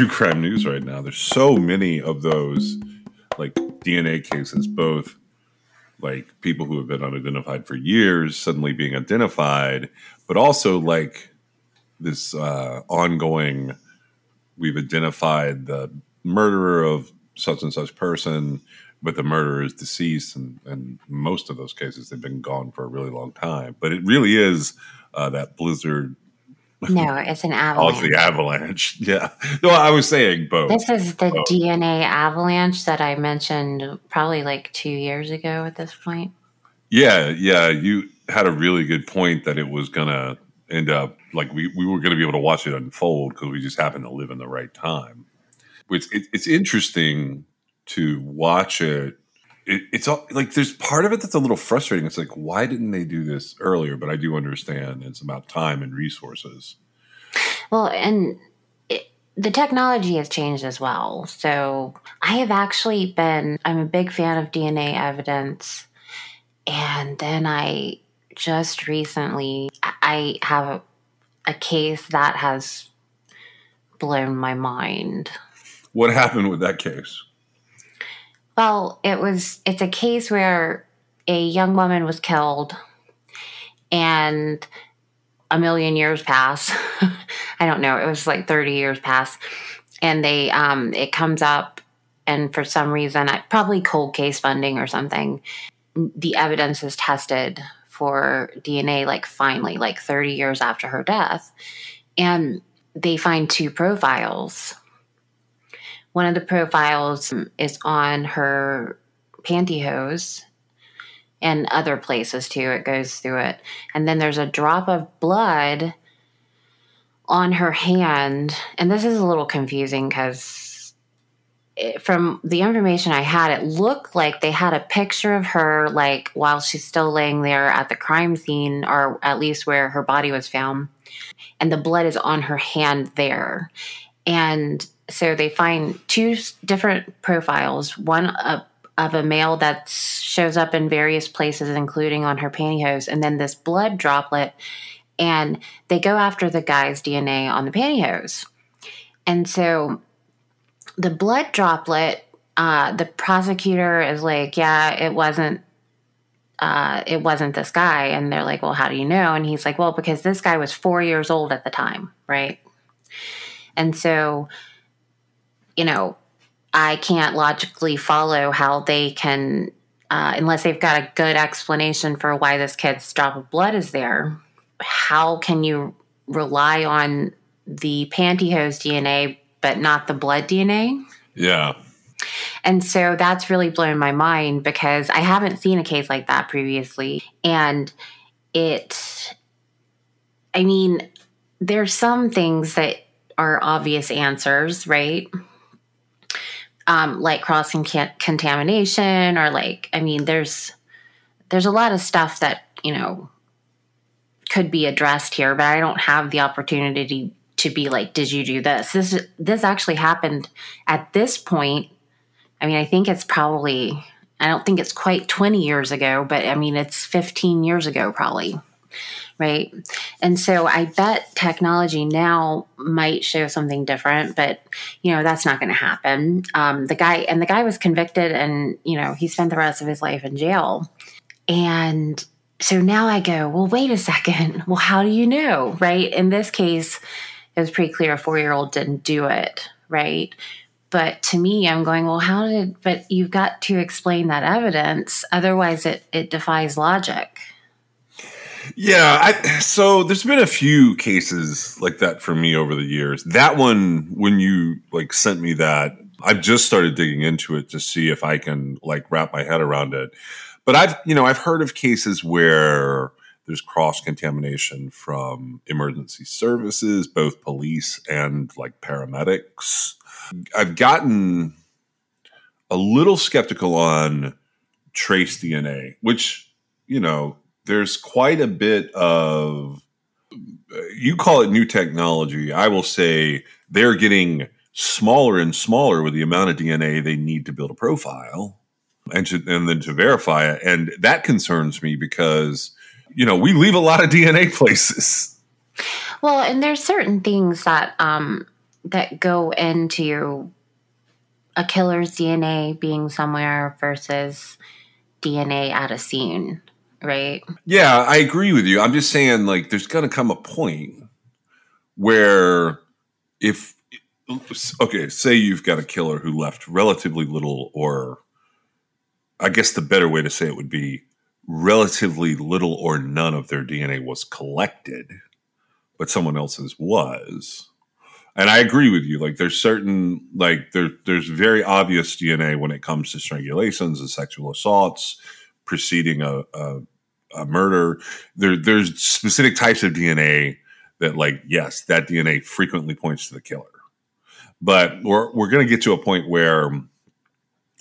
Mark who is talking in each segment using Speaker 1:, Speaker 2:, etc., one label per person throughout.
Speaker 1: True crime
Speaker 2: news right now. There's so many of those, like DNA cases, both like people who have been unidentified for years suddenly being identified, but also like this uh, ongoing. We've identified the murderer of such and such person, but the murderer is deceased, and, and most of those cases they've been gone for a really long time. But it really is uh, that blizzard
Speaker 3: No, it's an
Speaker 2: Oh,
Speaker 3: avalanche.
Speaker 2: it's the avalanche. Yeah. No, I was saying both.
Speaker 3: This is the
Speaker 2: Oh.
Speaker 3: DNA avalanche that I mentioned probably like two years ago at this point.
Speaker 2: yeah, yeah. You had a really good point that it was gonna end up like we, we were gonna be able to watch it unfold because we just happened to live in the right time. Which it, it's interesting to watch it. It. It's all, like there's part of it that's a little frustrating. It's like why didn't they do this earlier? But I do understand it's about time and resources.
Speaker 3: Well, and it, the technology has changed as well. So I have actually been, I'm a big fan of DNA evidence. And then I just recently, I have a, a case that has blown my mind.
Speaker 2: What happened with that case?
Speaker 3: Well, it was it's a case where a young woman was killed and a million years pass. I don't know, it was like 30 years pass and they um it comes up and for some reason, I, probably cold case funding or something, the evidence is tested for DNA like finally like 30 years after her death and they find two profiles one of the profiles is on her pantyhose and other places too. It goes through it. And then there's a drop of blood on her hand. And this is a little confusing because from the information I had, it looked like they had a picture of her, like while she's still laying there at the crime scene, or at least where her body was found. And the blood is on her hand there. And so they find two different profiles. One of, of a male that shows up in various places including on her pantyhose and then this blood droplet and they go after the guy's dna on the pantyhose. And so the blood droplet uh, the prosecutor is like yeah it wasn't uh, it wasn't this guy. And they're like well how do you know? And he's like well because this guy was four years old at the time right? And so you know, I can't logically follow how they can, uh, unless they've got a good explanation for why this kid's drop of blood is there. How can you rely on the pantyhose DNA but not the blood DNA?
Speaker 2: Yeah.
Speaker 3: And so that's really blown my mind because I haven't seen a case like that previously. And it, I mean, there's some things that are obvious answers, right? Um, like crossing can- contamination, or like, I mean, there's there's a lot of stuff that you know could be addressed here, but I don't have the opportunity to be like, did you do this? This this actually happened at this point. I mean, I think it's probably I don't think it's quite 20 years ago, but I mean, it's 15 years ago probably. Right. And so I bet technology now might show something different, but you know, that's not going to happen. Um, the guy and the guy was convicted and, you know, he spent the rest of his life in jail. And so now I go, well, wait a second. Well, how do you know? Right. In this case, it was pretty clear a four year old didn't do it. Right. But to me, I'm going, well, how did, but you've got to explain that evidence. Otherwise, it, it defies logic.
Speaker 2: Yeah, I, so there's been a few cases like that for me over the years. That one, when you like sent me that, I've just started digging into it to see if I can like wrap my head around it. But I've you know I've heard of cases where there's cross contamination from emergency services, both police and like paramedics. I've gotten a little skeptical on trace DNA, which you know there's quite a bit of you call it new technology. I will say they're getting smaller and smaller with the amount of DNA they need to build a profile and to, and then to verify it. And that concerns me because, you know, we leave a lot of DNA places.
Speaker 3: Well, and there's certain things that, um, that go into a killer's DNA being somewhere versus DNA at a scene, right?
Speaker 2: Yeah, I agree with you. I'm just saying, like, there's going to come a point where if okay, say you've got a killer who left relatively little, or I guess the better way to say it would be relatively little or none of their DNA was collected, but someone else's was. And I agree with you. Like, there's certain, like, there, there's very obvious DNA when it comes to strangulations and sexual assaults preceding a, a, a murder. There, there's specific types of DNA that, like, yes, that DNA frequently points to the killer but we're we're going to get to a point where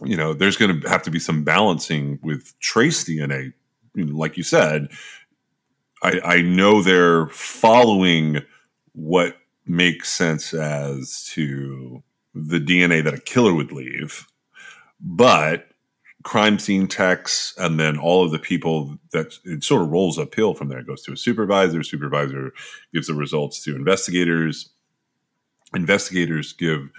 Speaker 2: you know there's going to have to be some balancing with trace DNA. like you said, I, I know they're following what makes sense as to the DNA that a killer would leave, but crime scene techs and then all of the people that it sort of rolls uphill from there. It goes to a supervisor, supervisor gives the results to investigators, investigators give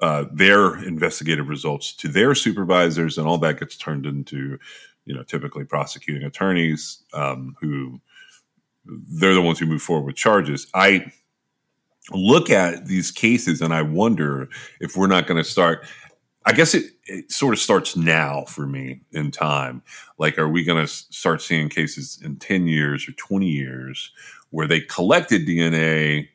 Speaker 2: uh, their investigative results to their supervisors, and all that gets turned into, you know, typically prosecuting attorneys um, who they're the ones who move forward with charges. I look at these cases and I wonder if we're not going to start. I guess it, it sort of starts now for me in time. Like, are we going to start seeing cases in 10 years or 20 years where they collected DNA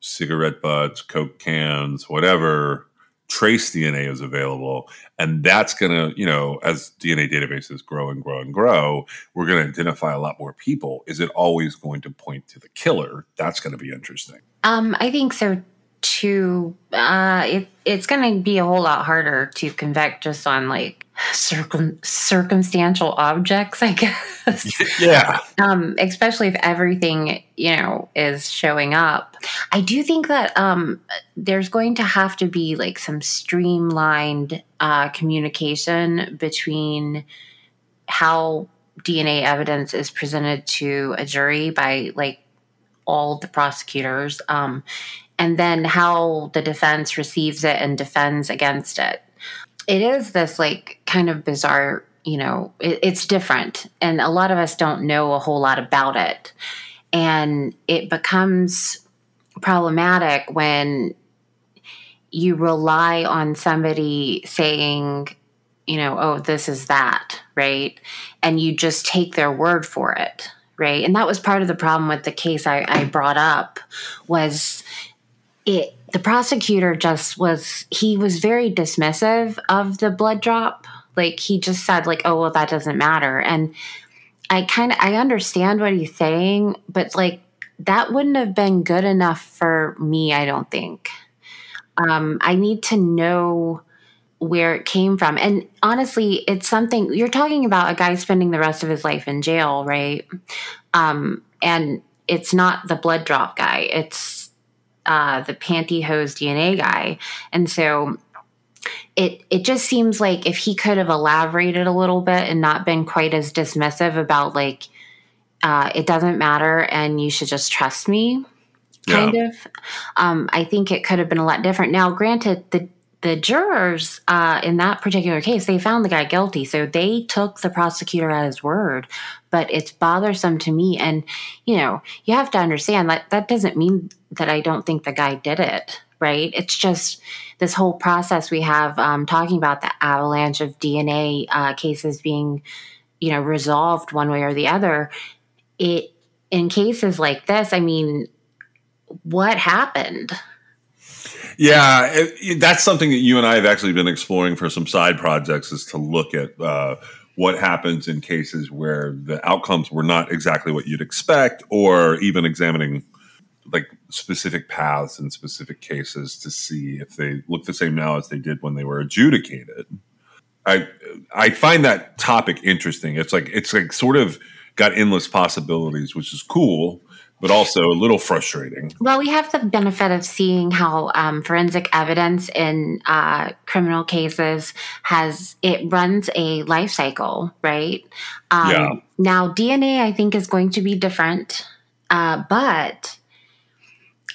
Speaker 2: cigarette butts, Coke cans, whatever, trace DNA is available. And that's going to, you know, as DNA databases grow and grow and grow, we're going to identify a lot more people. Is it always going to point to the killer? That's going to be interesting.
Speaker 3: Um, I think so too. Uh, it, it's going to be a whole lot harder to convict just on like circum circumstantial objects, I guess.
Speaker 2: Yeah.
Speaker 3: um, especially if everything you know is showing up. I do think that um, there's going to have to be like some streamlined uh, communication between how DNA evidence is presented to a jury by like all the prosecutors, um, and then how the defense receives it and defends against it. It is this like kind of bizarre you know it, it's different and a lot of us don't know a whole lot about it. And it becomes problematic when you rely on somebody saying you know oh this is that right? And you just take their word for it right? And that was part of the problem with the case i, I brought up was it the prosecutor just was he was very dismissive of the blood drop. Like he just said like oh well that doesn't matter. And i kind of i understand what he's saying but like that wouldn't have been good enough for me i don't think. Um, i need to know where it came from. And honestly it's something you're talking about a guy spending the rest of his life in jail right? Um, and it's not the blood drop guy it's uh, the pantyhose DNA guy. And so it it just seems like if he could have elaborated a little bit and not been quite as dismissive about like uh, it doesn't matter and you should just trust me kind yeah. of um, i think it could have been a lot different now granted the the jurors uh, in that particular case they found the guy guilty. So they took the prosecutor at his word. But it's bothersome to me. And you know you have to understand that that doesn't mean that i don't think the guy did it right? It's just this whole process we have um, talking about the avalanche of dna uh, cases being you know resolved one way or the other. It in cases like this i mean what happened
Speaker 2: yeah, it, that's something that you and I have actually been exploring for some side projects is to look at uh, what happens in cases where the outcomes were not exactly what you'd expect, or even examining like specific paths in specific cases to see if they look the same now as they did when they were adjudicated. I I find that topic interesting. It's like it's like sort of got endless possibilities, which is cool but also a little frustrating.
Speaker 3: Well, we have the benefit of seeing how um, forensic evidence in uh, criminal cases has it runs a life cycle, right? Um, yeah. Now, DNA, I think, is going to be different, uh, but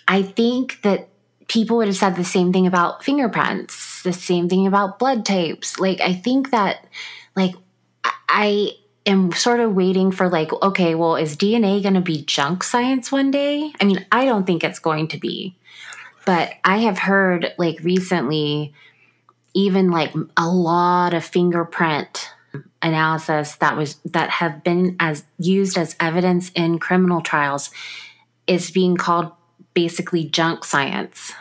Speaker 3: I think that people would have said the same thing about fingerprints, the same thing about blood types. Like, I think that, like, I am sort of waiting for like, okay, well, is DNA going to be junk science one day? I mean, I don't think it's going to be, but I have heard like recently, even like a lot of fingerprint analysis that was that have been as used as evidence in criminal trials is being called basically junk science.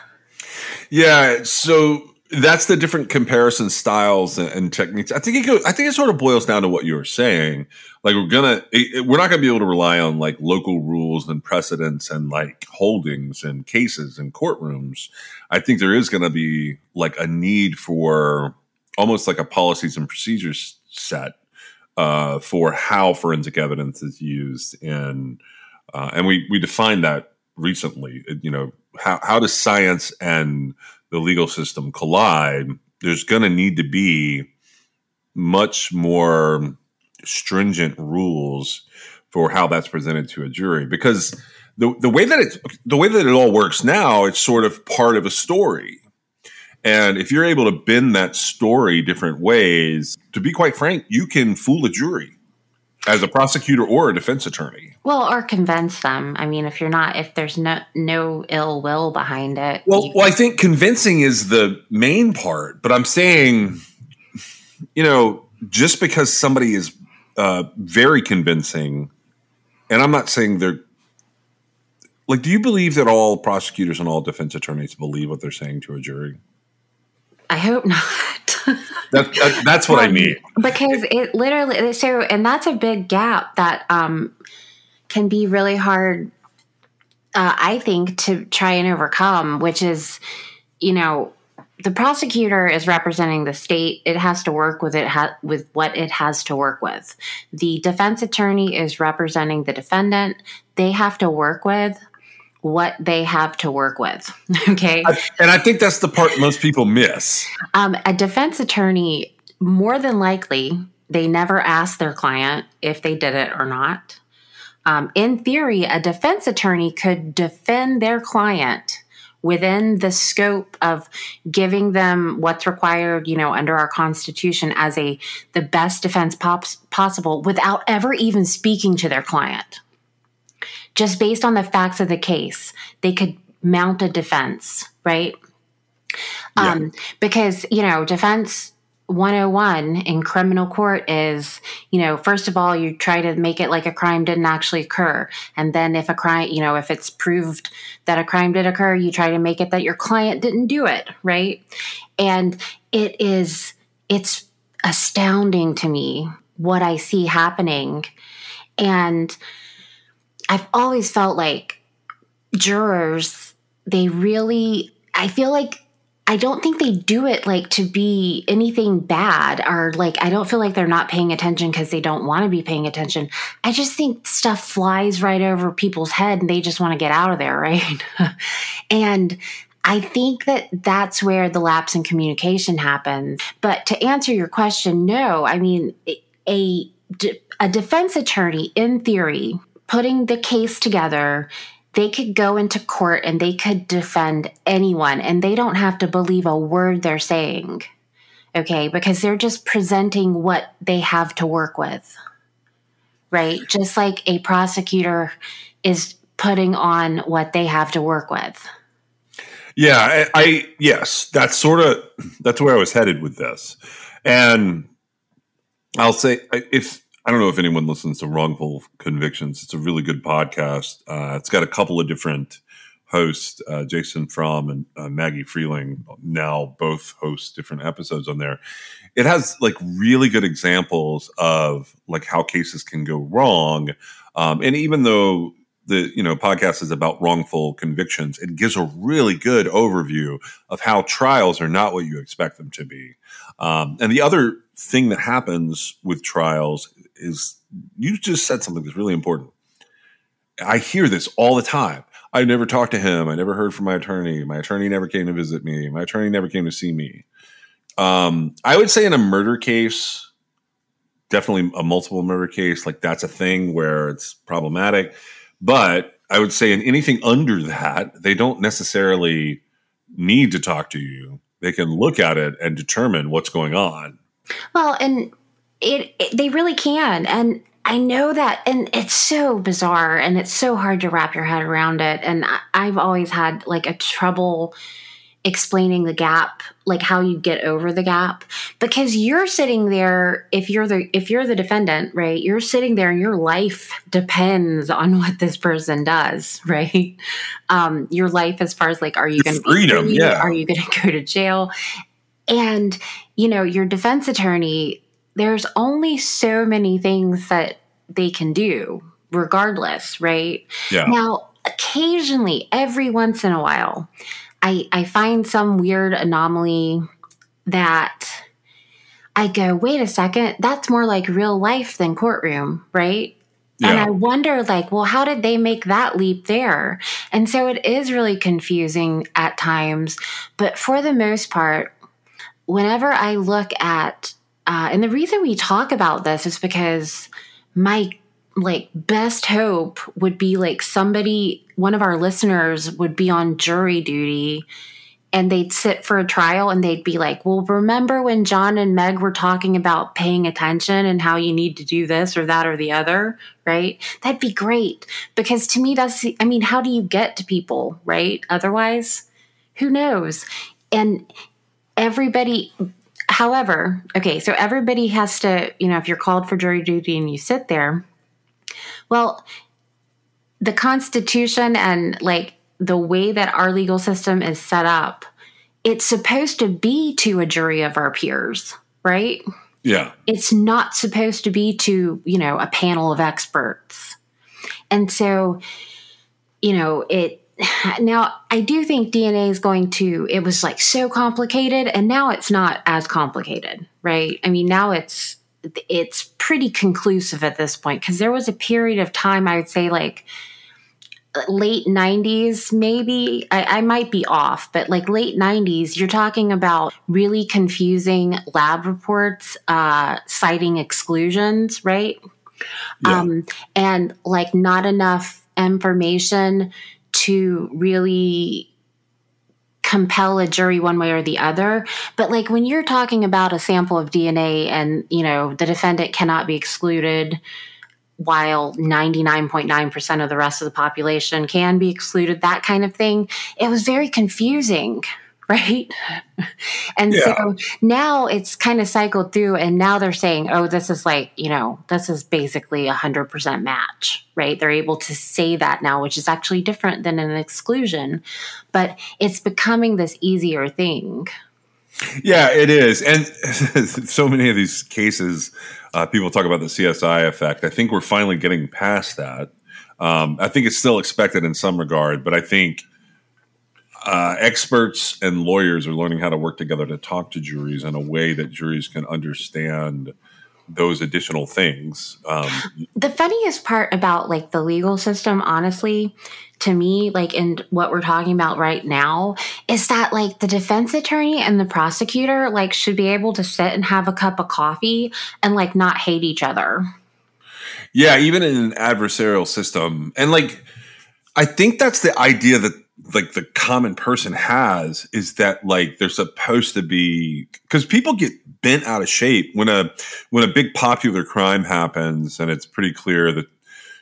Speaker 2: Yeah, so that's the different comparison styles and, techniques. I think it goes, I think it sort of boils down to what you were saying. Like we're gonna, it, we're not gonna be able to rely on like local rules and precedents and like holdings and cases and courtrooms. I think there is gonna be like a need for almost like a policies and procedures set uh, for how forensic evidence is used in, uh, and we we defined that recently. You know, how how does science and the legal system collide, there's going to need to be much more stringent rules for how that's presented to a jury because the the way that it the way that it all works now it's sort of part of a story. And if you're able to bend that story different ways to be quite frank you can fool a jury as a prosecutor or a defense attorney.
Speaker 3: Well, or convince them. I mean, if you're not, if there's no no ill will behind it.
Speaker 2: Well, well, I think convincing is the main part, but I'm saying, you know, just because somebody is uh, very convincing, and I'm not saying they're like, do you believe that all prosecutors and all defense attorneys believe what they're saying to a jury?
Speaker 3: I hope not.
Speaker 2: that, that, that's what um, I mean.
Speaker 3: Because it literally so, and that's a big gap that um, can be really hard. Uh, I think to try and overcome, which is, you know, the prosecutor is representing the state. It has to work with it ha- with what it has to work with. The defense attorney is representing the defendant. They have to work with what they have to work with. okay.
Speaker 2: And I think that's the part most people miss.
Speaker 3: Um, a defense attorney, more than likely, they never ask their client if they did it or not. Um, in theory, a defense attorney could defend their client within the scope of giving them what's required you know under our constitution as a the best defense pops, possible without ever even speaking to their client just based on the facts of the case, they could mount a defense, right? Yeah. Um, because, you know, defense 101 in criminal court is, you know, first of all, you try to make it like a crime didn't actually occur. And then if a crime, you know, if it's proved that a crime did occur, you try to make it that your client didn't do it, right? And it is, it's astounding to me what I see happening. And, I've always felt like jurors, they really, I feel like I don't think they do it like to be anything bad or like I don't feel like they're not paying attention because they don't want to be paying attention. I just think stuff flies right over people's head and they just want to get out of there, right? and I think that that's where the lapse in communication happens. But to answer your question, no. I mean, a a defense attorney in theory putting the case together, they could go into court and they could defend anyone and they don't have to believe a word they're saying. Okay, because they're just presenting what they have to work with. Right? Just like a prosecutor is putting on what they have to work with.
Speaker 2: Yeah, I, I yes, that's sort of that's where I was headed with this. And I'll say if I don't know if anyone listens to Wrongful Convictions. It's a really good podcast. Uh, it's got a couple of different hosts, uh, Jason Flom and uh, Maggie Freleng, now both host different episodes on there. It has like really good examples of like how cases can go wrong. Um, and even though the you know podcast is about wrongful convictions, it gives a really good overview of how trials are not what you expect them to be. Um, and the other thing that happens with trials is you just said something that's really important. I hear this all the time. I never talked to him. I never heard from my attorney. My attorney never came to visit me. My attorney never came to see me. Um, I would say in a murder case, definitely a multiple murder case, like that's a thing where it's problematic. But I would say in anything under that, they don't necessarily need to talk to you. They can look at it and determine what's going on.
Speaker 3: Well, and it, it they really can. And I know that, and it's so bizarre and it's so hard to wrap your head around it. And I, I've always had like a trouble explaining the gap like how you get over the gap. Because you're sitting there if you're the if you're the defendant right you're sitting there and your life depends on what this person does right? Um your life as far as like are you going to
Speaker 2: freedom yeah.
Speaker 3: Are you going to go to jail? And you know your defense attorney there's only so many things that they can do regardless, right?
Speaker 2: Yeah.
Speaker 3: Now, occasionally, every once in a while, I, I find some weird anomaly that I go, wait a second, that's more like real life than courtroom, right? Yeah. And I wonder, like, well, how did they make that leap there? And so it is really confusing at times. But for the most part, whenever I look at uh, and the reason we talk about this is because my like best hope would be like somebody one of our listeners would be on jury duty and they'd sit for a trial and they'd be like, Well, remember when John and Meg were talking about paying attention and how you need to do this or that or the other, right? That'd be great. Because to me, that's, I mean, how do you get to people, right? Otherwise, who knows? And everybody, however, okay, so everybody has to, you know, if you're called for jury duty and you sit there, well, the Constitution and like the way that our legal system is set up, it's supposed to be to a jury of our peers, right?
Speaker 2: Yeah.
Speaker 3: It's not supposed to be to, you know, a panel of experts. And so, you know, it now I do think DNA is going to it was like so complicated and now it's not as complicated, right? I mean, now it's it's pretty conclusive at this point because there was a period of time I would say like late 90s maybe I, I, might be off but like late 90s you're talking about really confusing lab reports uh, citing exclusions right yeah. um, and like not enough information to really compel a jury one way or the other. But like when you're talking about a sample of DNA and, you know, the defendant cannot be excluded while 99.9% of the rest of the population can be excluded, that kind of thing, it was very confusing right? and yeah. so now it's kind of cycled through, and now they're saying, oh, this is like, you know, this is basically a 100% match, right? They're able to say that now, which is actually different than an exclusion, but it's becoming this easier thing.
Speaker 2: Yeah, it is. And so many of these cases, uh, people talk about the CSI effect. I think we're finally getting past that. Um, I think it's still expected in some regard, but I think uh, experts and lawyers are learning how to work together to talk to juries in a way that juries can understand those additional things. Um,
Speaker 3: the funniest part about like the legal system, honestly, to me, like in what we're talking about right now, is that like the defense attorney and the prosecutor like should be able to sit and have a cup of coffee and like not hate each other.
Speaker 2: Yeah, even in an adversarial system, and like I think that's the idea that like the common person has is that like they're supposed to be because people get bent out of shape when a when a big popular crime happens and it's pretty clear that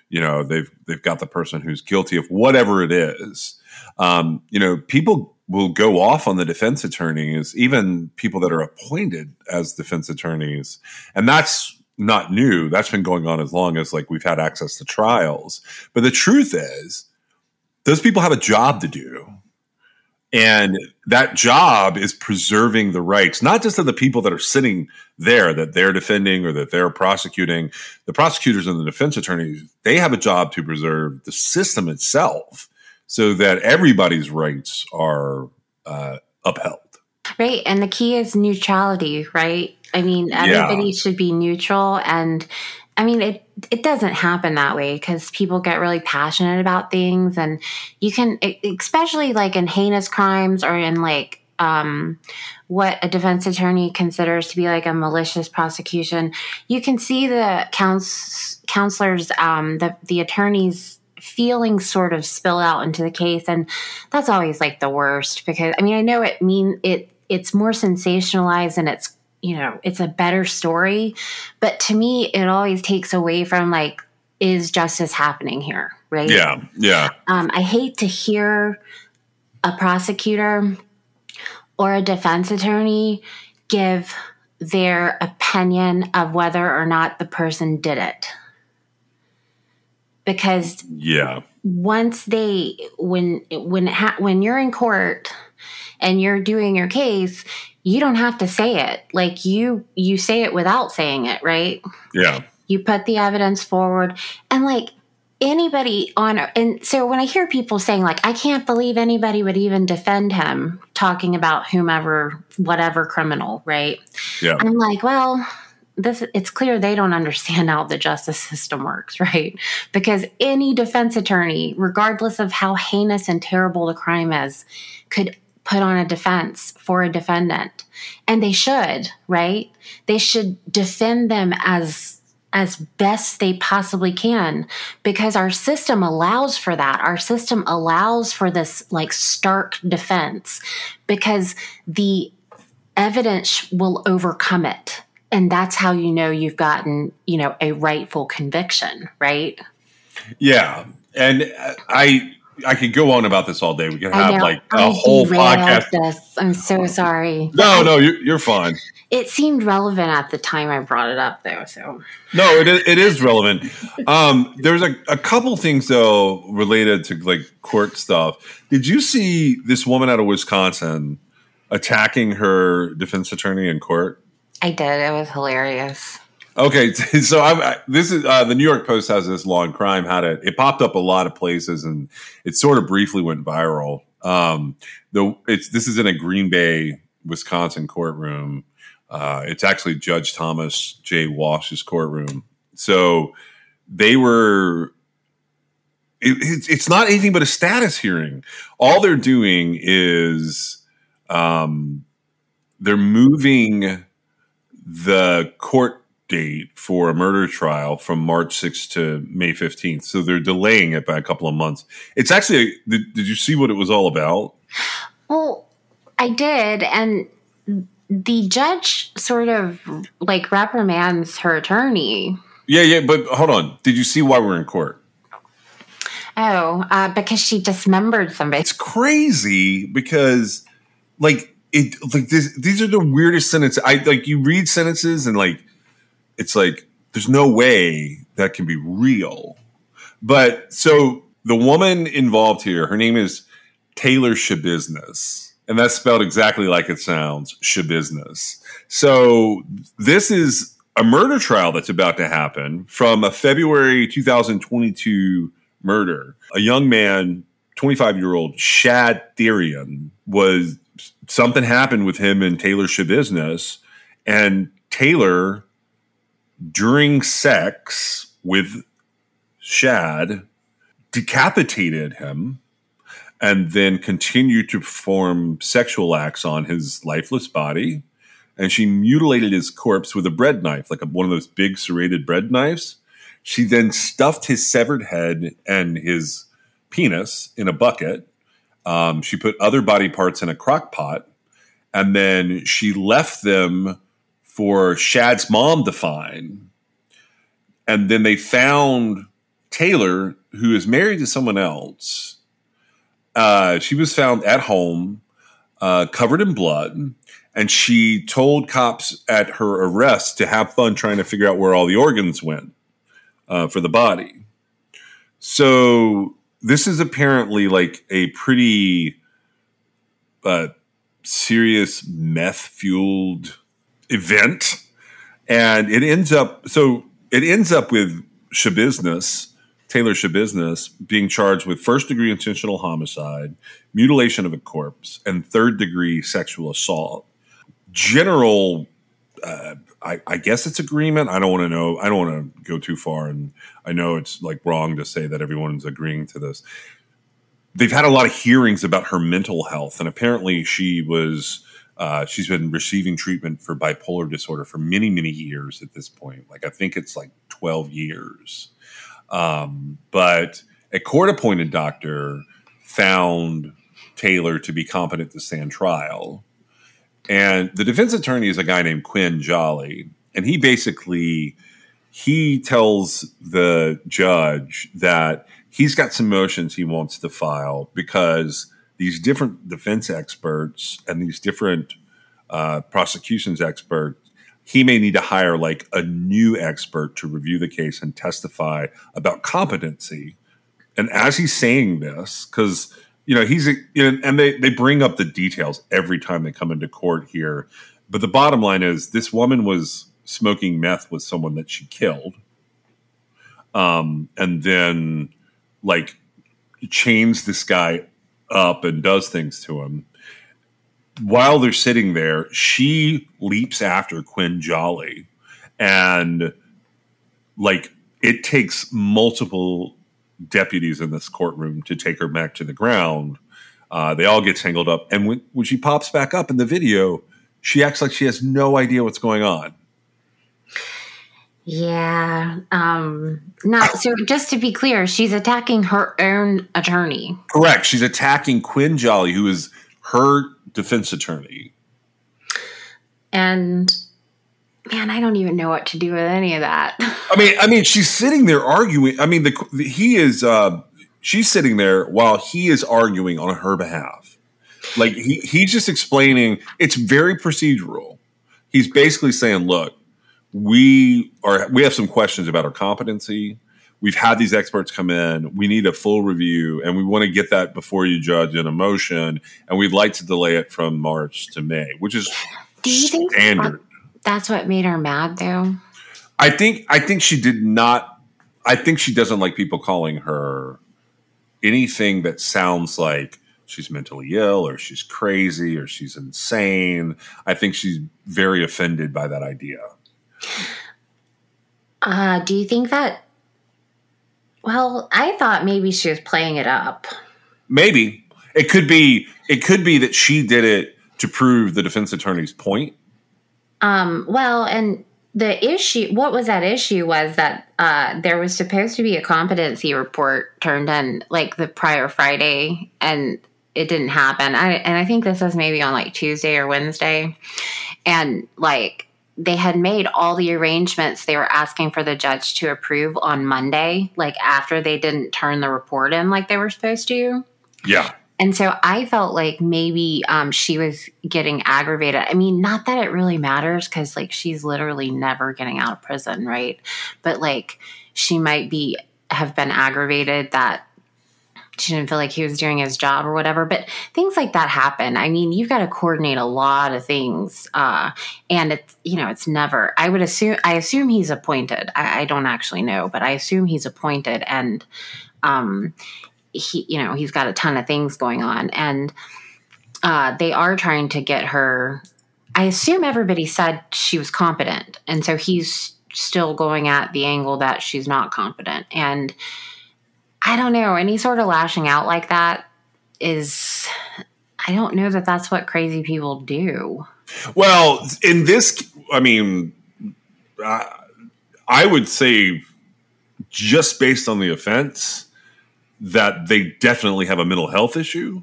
Speaker 2: you know they've they've got the person who's guilty of whatever it is um, you know people will go off on the defense attorneys even people that are appointed as defense attorneys. And that's not new. That's been going on as long as like we've had access to trials. But the truth is those people have a job to do. And that job is preserving the rights, not just of the people that are sitting there that they're defending or that they're prosecuting. The prosecutors and the defense attorneys, they have a job to preserve the system itself so that everybody's rights are uh, upheld.
Speaker 3: Right. And the key is neutrality, right? I mean, everybody yeah. should be neutral. And I mean, it, it doesn't happen that way because people get really passionate about things. And you can, especially like in heinous crimes or in like, um, what a defense attorney considers to be like a malicious prosecution, you can see the couns- counselors, um, the, the attorneys feelings sort of spill out into the case and that's always like the worst because i mean i know it mean it it's more sensationalized and it's you know it's a better story. But to me it always takes away from like is justice happening here right?
Speaker 2: Yeah yeah.
Speaker 3: Um, i hate to hear a prosecutor or a defense attorney give their opinion of whether or not the person did it. Because
Speaker 2: yeah.
Speaker 3: once they when when it ha- when you're in court and you're doing your case you don't have to say it. Like you you say it without saying it right?
Speaker 2: Yeah.
Speaker 3: You put the evidence forward. And like anybody on and so when i hear people saying like i can't believe anybody would even defend him talking about whomever whatever criminal right?
Speaker 2: Yeah.
Speaker 3: I'm like well this it's clear they don't understand how the justice system works, right? Because any defense attorney, regardless of how heinous and terrible the crime is, could put on a defense for a defendant. And they should, right? They should defend them as as best they possibly can because our system allows for that. Our system allows for this like stark defense because the evidence will overcome it and that's how you know you've gotten you know a rightful conviction right
Speaker 2: yeah and i i could go on about this all day. We could have like a I whole podcast.
Speaker 3: this. i'm so sorry.
Speaker 2: No no you're, you're fine.
Speaker 3: It seemed relevant at the time i brought it up though so.
Speaker 2: No it is, it is relevant. Um there's a, a couple things though related to like court stuff. Did you see this woman out of wisconsin attacking her defense attorney in court?
Speaker 3: I did. It was hilarious.
Speaker 2: Okay, so I'm, this is uh, the New York Post has this law and crime how to. It popped up a lot of places and it sort of briefly went viral. Um, the it's this is in a Green Bay, Wisconsin courtroom. Uh, it's actually Judge Thomas J. Walsh's courtroom. So they were. It, it's not anything but a status hearing. All they're doing is um, they're moving the court date for a murder trial from March 6th to May 15th. So they're delaying it by a couple of months. It's actually, did, did you see what it was all about?
Speaker 3: Well, I did. And the judge sort of like reprimands her attorney.
Speaker 2: Yeah, yeah. But hold on. Did you see why we're in court?
Speaker 3: Oh, uh, because she dismembered somebody.
Speaker 2: It's crazy because, like, it like this, these are the weirdest sentences. I like you read sentences and like it's like there's no way that can be real. But so the woman involved here, her name is Taylor Schabusiness, and that's spelled exactly like it sounds, Schabusiness. So this is a murder trial that's about to happen from a February 2022 murder. A young man, 25 year old Shad Thyrion, was something happened with him and Taylor Schabusiness, and Taylor, during sex with Shad, decapitated him and then continued to perform sexual acts on his lifeless body. And she mutilated his corpse with a bread knife, like a, one of those big serrated bread knives. She then stuffed his severed head and his penis in a bucket um, she put other body parts in a crock pot, and then she left them for Shad's mom to find. And then they found Taylor, who is married to someone else. Uh, she was found at home, uh, covered in blood, and she told cops at her arrest to have fun trying to figure out where all the organs went uh, for the body. So this is apparently like a pretty uh, serious meth fueled event, and it ends up so it ends up with Schabusiness, Taylor Schabusiness, being charged with first degree intentional homicide, mutilation of a corpse, and third degree sexual assault. General, uh, I, I, guess it's agreement. I don't want to know. I don't want to go too far, and I know it's like wrong to say that everyone's agreeing to this. They've had a lot of hearings about her mental health, and apparently she was. Uh, she's been receiving treatment for bipolar disorder for many, many years at this point. Like I think it's like twelve years. Um, but a court appointed doctor found Taylor to be competent to stand trial. And the defense attorney is a guy named Quinn Jolly. And he basically he tells the judge that he's got some motions he wants to file because these different defense experts and these different uh, prosecutions experts he may need to hire like a new expert to review the case and testify about competency. And as he's saying this, because you know he's you know, and they they bring up the details every time they come into court here, but the bottom line is this woman was smoking meth with someone that she killed, um, and then like chains this guy up and does things to him while they're sitting there, she leaps after Quinn Jolly, and like it takes multiple deputies in this courtroom to take her back to the ground. Uh, they all get tangled up, and when, when she pops back up in the video, she acts like she has no idea what's going on.
Speaker 3: Yeah. Um now so just to be clear, she's attacking her own attorney.
Speaker 2: Correct. She's attacking Quinn Jolly, who is her defense attorney.
Speaker 3: And man, I don't even know what to do with any of that.
Speaker 2: I mean, I mean, she's sitting there arguing. I mean, the, the he is uh, she's sitting there while he is arguing on her behalf. Like he he's just explaining. It's very procedural. He's basically saying, "Look, we are we have some questions about her competency we've had these experts come in. We need a full review, and we want to get that before you judge in a motion. And we'd like to delay it from March to May, which is Do you standard.
Speaker 3: Think that's what made her mad, though.
Speaker 2: I think. I think she did not. I think she doesn't like people calling her anything that sounds like she's mentally ill or she's crazy or she's insane. I think she's very offended by that idea.
Speaker 3: Uh, do you think that well, I thought maybe she was playing it up.
Speaker 2: Maybe it could be. It could be that she did it to prove the defense attorney's point.
Speaker 3: Um. Well, and the issue, what was that issue? Was that uh, there was supposed to be a competency report turned in like the prior Friday, and it didn't happen. I, and I think this was maybe on like Tuesday or Wednesday, and like they had made all the arrangements they were asking for the judge to approve on Monday, like after they didn't turn the report in like they were supposed to.
Speaker 2: Yeah.
Speaker 3: And so I felt like maybe um, she was getting aggravated. I mean, not that it really matters because, like, she's literally never getting out of prison, right? But, like, she might be have been aggravated that she didn't feel like he was doing his job or whatever. But things like that happen. I mean, you've got to coordinate a lot of things, uh, and it's you know it's never. I would assume. I assume he's appointed. I, I don't actually know, but I assume he's appointed, and um, he you know he's got a ton of things going on, and uh, they are trying to get her. I assume everybody said she was competent, and so he's still going at the angle that she's not competent, and I don't know. Any sort of lashing out like that is, I don't know that that's what crazy people do.
Speaker 2: Well, in this, I mean, I, I would say just based on the offense that they definitely have a mental health issue.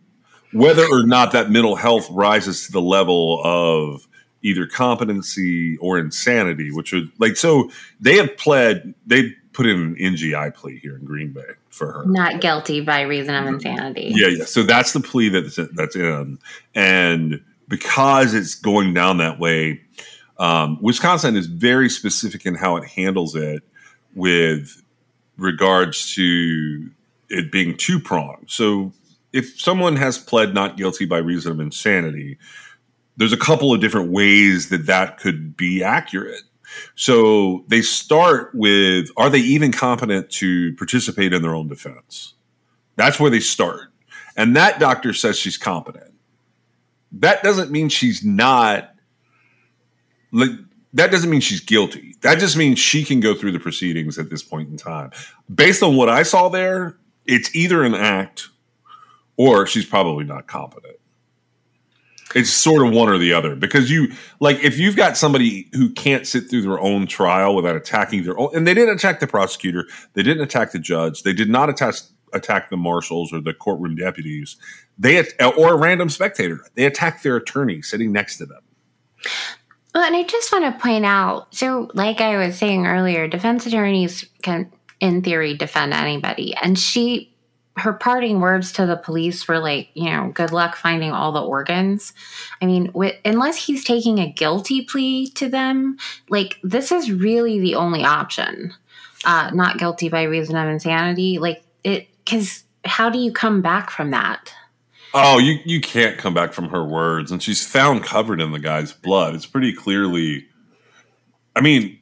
Speaker 2: Whether or not that mental health rises to the level of either competency or insanity, which would like so they have pled they put in an NGI plea here in Green Bay for her.
Speaker 3: Not guilty by reason of insanity.
Speaker 2: Yeah, yeah. So that's the plea that's that's in, and because it's going down that way, um, Wisconsin is very specific in how it handles it with regards to it being two pronged. So if someone has pled not guilty by reason of insanity, there's a couple of different ways that that could be accurate. So they start with are they even competent to participate in their own defense? That's where they start. And that doctor says she's competent. That doesn't mean she's not like that doesn't mean she's guilty. That just means she can go through the proceedings at this point in time. Based on what I saw there, it's either an act or she's probably not competent. It's sort of one or the other because you like if you've got somebody who can't sit through their own trial without attacking their own, and they didn't attack the prosecutor, they didn't attack the judge, they did not attack attack the marshals or the courtroom deputies, they or a random spectator, they attacked their attorney sitting next to them.
Speaker 3: Well, and I just want to point out so, like I was saying earlier, defense attorneys can, in theory, defend anybody. And she, her parting words to the police were like, you know, good luck finding all the organs. I mean, unless he's taking a guilty plea to them, like, this is really the only option. Uh, not guilty by reason of insanity. Like, it, because how do you come back from that?
Speaker 2: Oh, you you can't come back from her words, and she's found covered in the guy's blood. It's pretty clearly. I mean,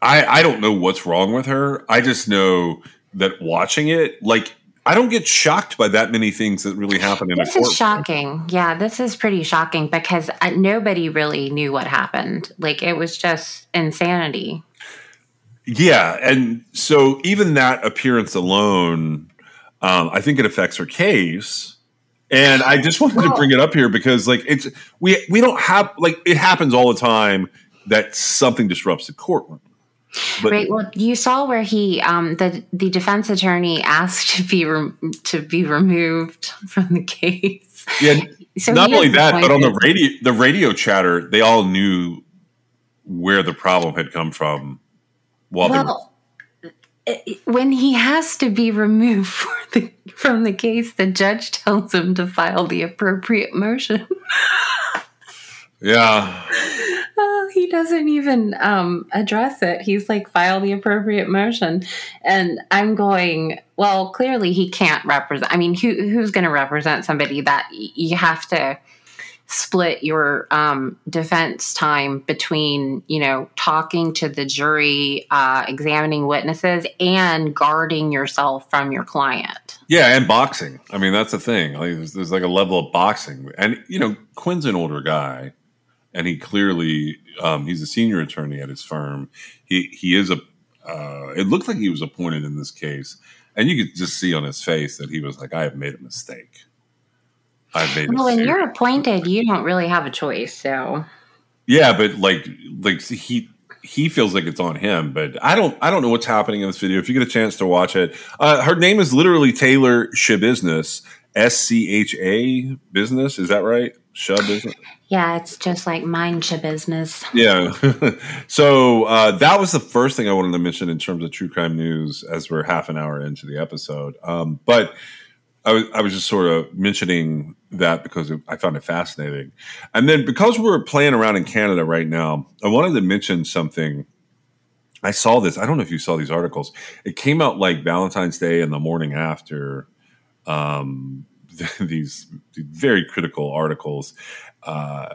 Speaker 2: I I don't know what's wrong with her. I just know that watching it, like I don't get shocked by that many things that really happen in
Speaker 3: this
Speaker 2: a court.
Speaker 3: This is shocking. Yeah, this is pretty shocking because uh, nobody really knew what happened. Like it was just insanity.
Speaker 2: Yeah, and so even that appearance alone, um, I think it affects her case and I just wanted well, to bring it up here because like it's we we don't have like it happens all the time that something disrupts the courtroom.
Speaker 3: But, right. Well, you saw where he, um, the the defense attorney asked to be re- to be removed from the case.
Speaker 2: Yeah. So not only that, but on the radio, the radio chatter, they all knew where the problem had come from. While well,
Speaker 3: when he has to be removed the, from the case, the judge tells him to file the appropriate motion.
Speaker 2: yeah.
Speaker 3: Uh, he doesn't even um, address it. He's like, file the appropriate motion. And I'm going, well, clearly he can't represent. I mean, who, who's going to represent somebody that you have to split your um, defense time between you know talking to the jury uh, examining witnesses and guarding yourself from your client
Speaker 2: yeah and boxing i mean that's the thing like, there's, there's, like a level of boxing and you know quinn's an older guy and he clearly um, he's a senior attorney at his firm he he is a uh, it looked like he was appointed in this case and you could just see on his face that he was like i have made a mistake
Speaker 3: I've made. Well, when you're appointed, you don't really have a choice. So.
Speaker 2: Yeah, but like, like he he feels like it's on him, but I don't. I don't know what's happening in this video. If you get a chance to watch it, uh, her name is literally Taylor Schabusiness. S C H A business. Is that right? Schabusiness.
Speaker 3: Yeah, it's just like mind business.
Speaker 2: Yeah. so uh, that was the first thing I wanted to mention in terms of true crime news as we're half an hour into the episode. Um, but I was, I was just sort of mentioning that because I found it fascinating. And then because we're playing around in Canada right now, I wanted to mention something. I saw this. I don't know if you saw these articles. It came out like Valentine's Day and the morning after. Um, these very critical articles. Uh,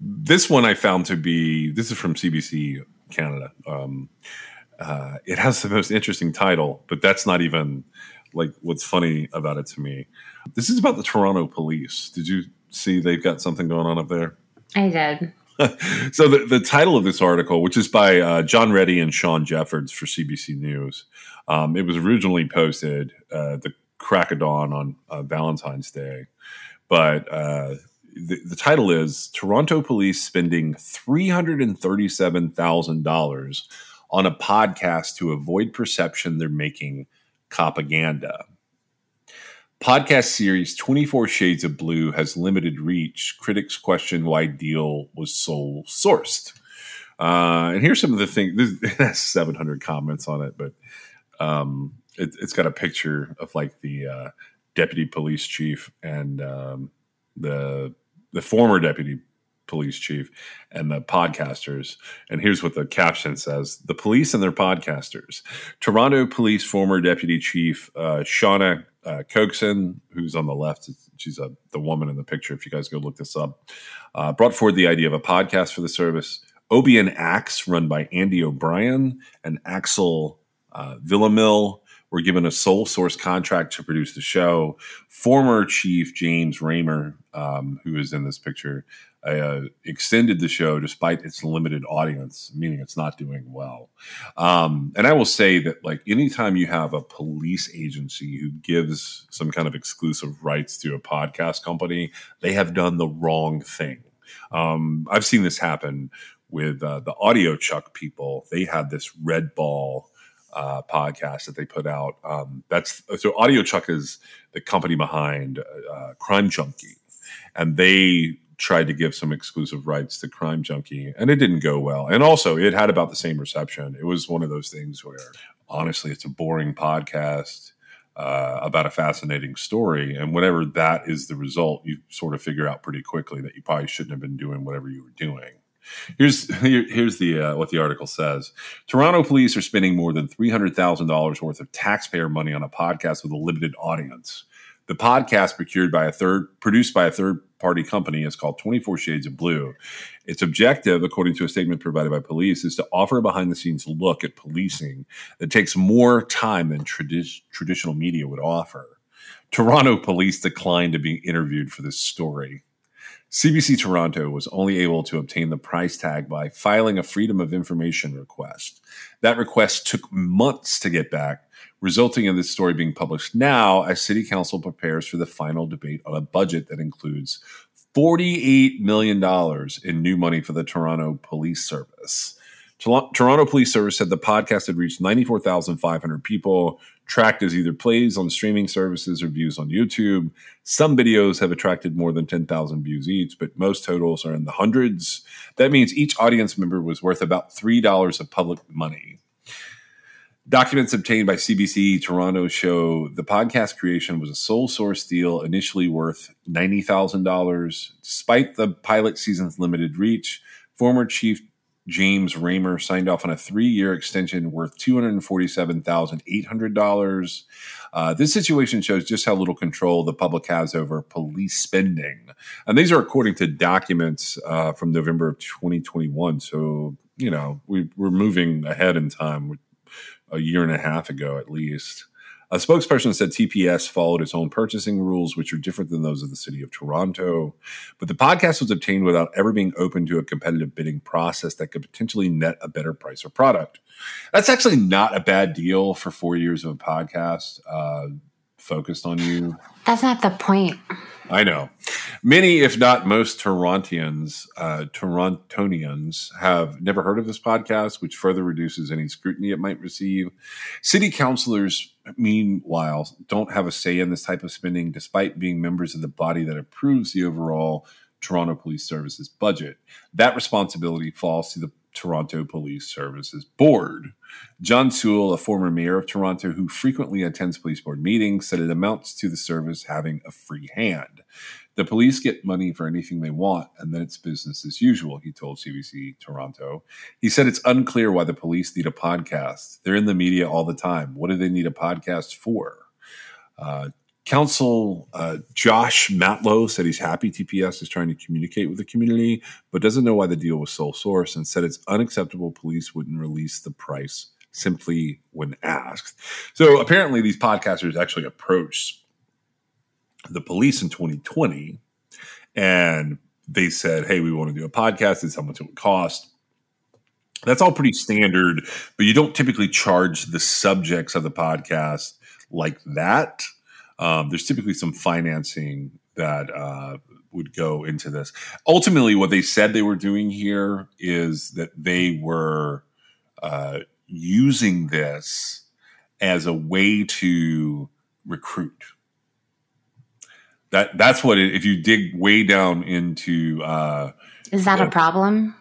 Speaker 2: this one I found to be. This is from CBC Canada. Um, uh, it has the most interesting title, but that's not even like what's funny about it to me. This is about the Toronto police. Did you see they've got something going on up there?
Speaker 3: I did.
Speaker 2: so the, the title of this article, which is by uh, John Rieti and Shawn Jeffords for CBC News, um, it was originally posted uh, the crack of dawn on uh, Valentine's Day, but uh, the, the title is Toronto Police spending three hundred and thirty-seven thousand dollars on a podcast to avoid perception they're making propaganda. Podcast series 24 Shades of Blue has limited reach. Critics question why deal was sole sourced. Uh, and here's some of the things. This, has 700 comments on it, but um, it, has got a picture of like the uh, deputy police chief and um, the the former deputy police chief and the podcasters. And here's what the caption says The police and their podcasters. Toronto Police former Deputy Chief uh, Shawna uh, Coxon, who's on the left, she's a, the woman in the picture. If you guys go look this up, uh, brought forward the idea of a podcast for the service. Obie and Axe, run by Andy O'Brien and Axel uh, Villamil, were given a sole source contract to produce the show. Former Chief James Ramer, um, who is in this picture, uh, extended the show despite its limited audience, meaning it's not doing well. Um, and I will say that, like, anytime you have a police agency who gives some kind of exclusive rights to a podcast company, they have done the wrong thing. Um, I've seen this happen with uh, the Audiochuck people. They had this Red Ball uh, podcast that they put out. Um, that's so Audiochuck is the company behind uh, Crime Junkie, and they tried to give some exclusive rights to Crime Junkie, and it didn't go well. And also, it had about the same reception. It was one of those things where, honestly, it's a boring podcast. Uh, about a fascinating story, and whatever that is the result, you sort of figure out pretty quickly that you probably shouldn't have been doing whatever you were doing. Here's here, here's the uh, what the article says. Toronto police are spending more than three hundred thousand dollars worth of taxpayer money on a podcast with a limited audience. The podcast, procured by a third, produced by a third party company, is called Twenty Four Shades of Blue. Its objective, according to a statement provided by police, is to offer a behind the scenes look at policing that takes more time than tradi- traditional media would offer. Toronto police declined to be interviewed for this story. CBC Toronto was only able to obtain the price tag by filing a Freedom of Information request. That request took months to get back, resulting in this story being published now as City Council prepares for the final debate on a budget that includes $48 million in new money for the Toronto Police Service. Toronto Police Service said the podcast had reached 94,500 people, tracked as either plays on streaming services or views on YouTube. Some videos have attracted more than 10,000 views each, but most totals are in the hundreds. That means each audience member was worth about $3 of public money. Documents obtained by CBC Toronto show the podcast creation was a sole source deal initially worth $90,000. Despite the pilot season's limited reach, former Chief James Ramer signed off on a three year extension worth $247,800. Uh, this situation shows just how little control the public has over police spending. And these are according to documents uh, from November of 2021. So, you know, we, we're moving ahead in time a year and a half ago at least. A spokesperson said TPS followed its own purchasing rules, which are different than those of the city of Toronto. But the podcast was obtained without ever being open to a competitive bidding process that could potentially net a better price or product. That's actually not a bad deal for four years of a podcast uh, focused on you.
Speaker 3: That's not the point.
Speaker 2: I know. Many, if not most, Torontians, uh, Torontonians have never heard of this podcast, which further reduces any scrutiny it might receive. City councilors, meanwhile, don't have a say in this type of spending, despite being members of the body that approves the overall Toronto Police Services budget. That responsibility falls to the Toronto Police Services Board. John Sewell, a former mayor of Toronto who frequently attends police board meetings, said it amounts to the service having a free hand. The police get money for anything they want, and then it's business as usual, he told CBC Toronto. He said it's unclear why the police need a podcast. They're in the media all the time. What do they need a podcast for? Uh, Council uh, Josh Matlow said he's happy TPS is trying to communicate with the community, but doesn't know why the deal was sole source and said it's unacceptable police wouldn't release the price simply when asked. So apparently, these podcasters actually approached the police in 2020 and they said, Hey, we want to do a podcast. Is how much it would cost. That's all pretty standard, but you don't typically charge the subjects of the podcast like that um, there's typically some financing that uh, would go into this. Ultimately, what they said they were doing here is that they were uh, using this as a way to recruit. That that's what it, if you dig way down into. Uh,
Speaker 3: is that a problem?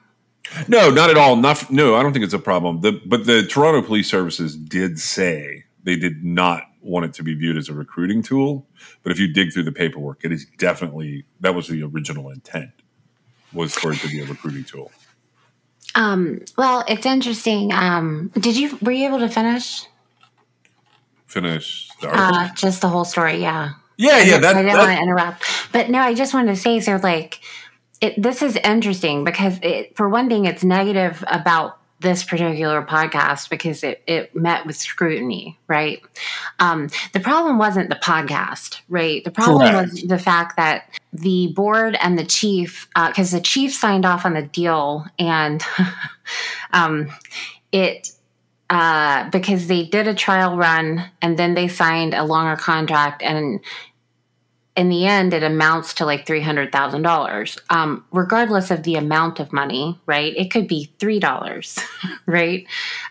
Speaker 2: No, not at all. Not, no, I don't think it's a problem. The, but the Toronto Police Services did say they did not want it to be viewed as a recruiting tool. But if you dig through the paperwork, it is definitely that was the original intent. was for it to be a recruiting tool.
Speaker 3: Um, well, it's interesting. Um, did you were you able to finish
Speaker 2: Finish the article.
Speaker 3: uh, just the whole story? Yeah.
Speaker 2: yeah, yeah. That,
Speaker 3: I didn't want to interrupt, but no, I just wanted to say so. Like, it, this is interesting because, it, for one thing, it's negative about this particular podcast because it, it met with scrutiny, right? Um, the problem wasn't the podcast, right? The problem
Speaker 2: Correct.
Speaker 3: was the fact that the board and the chief, because the chief signed off on the deal, and um, it uh, because they did a trial run and then they signed a longer contract and in the end it amounts to like $300000 um, regardless of the amount of money right it could be $3 right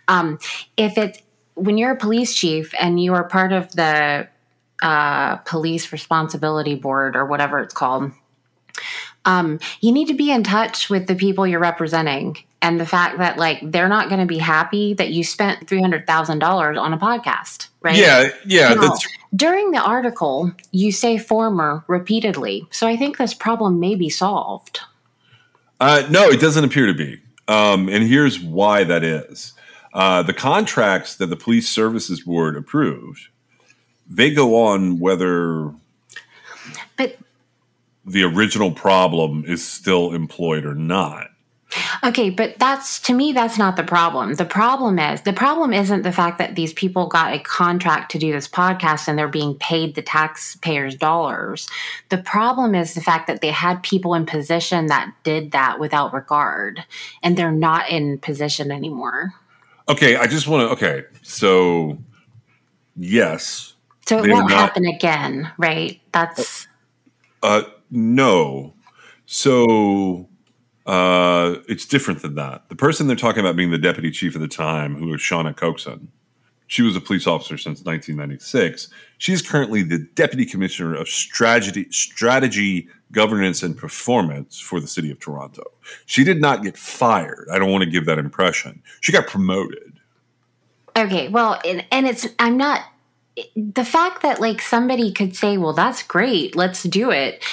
Speaker 3: um, if it's when you're a police chief and you are part of the uh, police responsibility board or whatever it's called um, you need to be in touch with the people you're representing and the fact that like they're not going to be happy that you spent $300000 on a podcast right
Speaker 2: yeah, yeah.
Speaker 3: No.
Speaker 2: That's
Speaker 3: during the article, you say former repeatedly. So I think this problem may be solved.
Speaker 2: Uh, no, it doesn't appear to be. Um, and here's why that is. Uh, the contracts that the Police Services Board approved, they go on whether
Speaker 3: But
Speaker 2: the original problem is still employed or not.
Speaker 3: Okay, but that's to me that's not the problem. The problem is the problem isn't the fact that these people got a contract to do this podcast and they're being paid the taxpayers dollars. The problem is the fact that they had people in position that did that without regard and they're not in position anymore.
Speaker 2: Okay, I just want to. Okay, so yes,
Speaker 3: So it won't
Speaker 2: not-
Speaker 3: happen again, right? That's
Speaker 2: uh, no. So uh, it's different than that. The person they're talking about being the deputy chief at the time, who was Shawna Coxon, she was a police officer since 1996. She's currently the deputy commissioner of strategy, strategy, governance, and performance for the city of Toronto. She did not get fired. I don't want to give that impression. She got promoted.
Speaker 3: Okay, well, and, and it's I'm not the fact that like somebody could say, "Well, that's great, let's do it."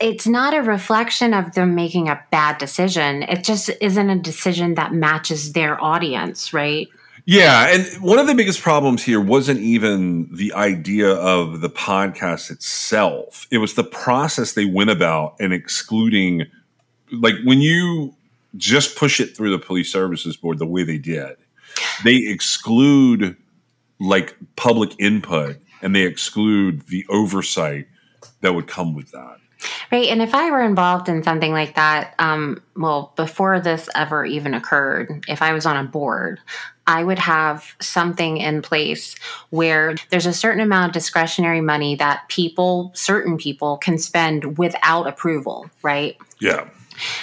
Speaker 3: It's not a reflection of them making a bad decision. It just isn't a decision that matches their audience, right?
Speaker 2: Yeah, and one of the biggest problems here wasn't even the idea of the podcast itself. It was the process they went about and excluding like when you just push it through the police services board the way they did. They exclude like public input and they exclude the oversight that would come with that.
Speaker 3: Right. And if I were involved in something like that, um, well, before this ever even occurred, if I was on a board, I would have something in place where there's a certain amount of discretionary money that people, certain people, can spend without approval, right?
Speaker 2: Yeah.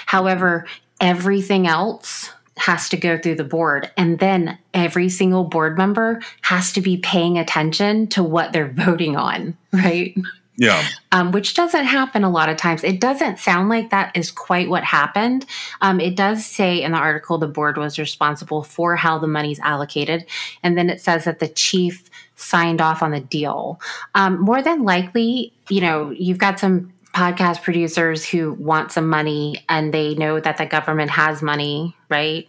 Speaker 3: However, everything else has to go through the board. And then every single board member has to be paying attention to what they're voting on, right?
Speaker 2: Yeah.
Speaker 3: um, which doesn't happen a lot of times. It doesn't sound like that is quite what happened. Um, it does say in the article the board was responsible for how the money's allocated, and then it says that the chief signed off on the deal. Um, more than likely, you know, you've got some podcast producers who want some money and they know that the government has money, right?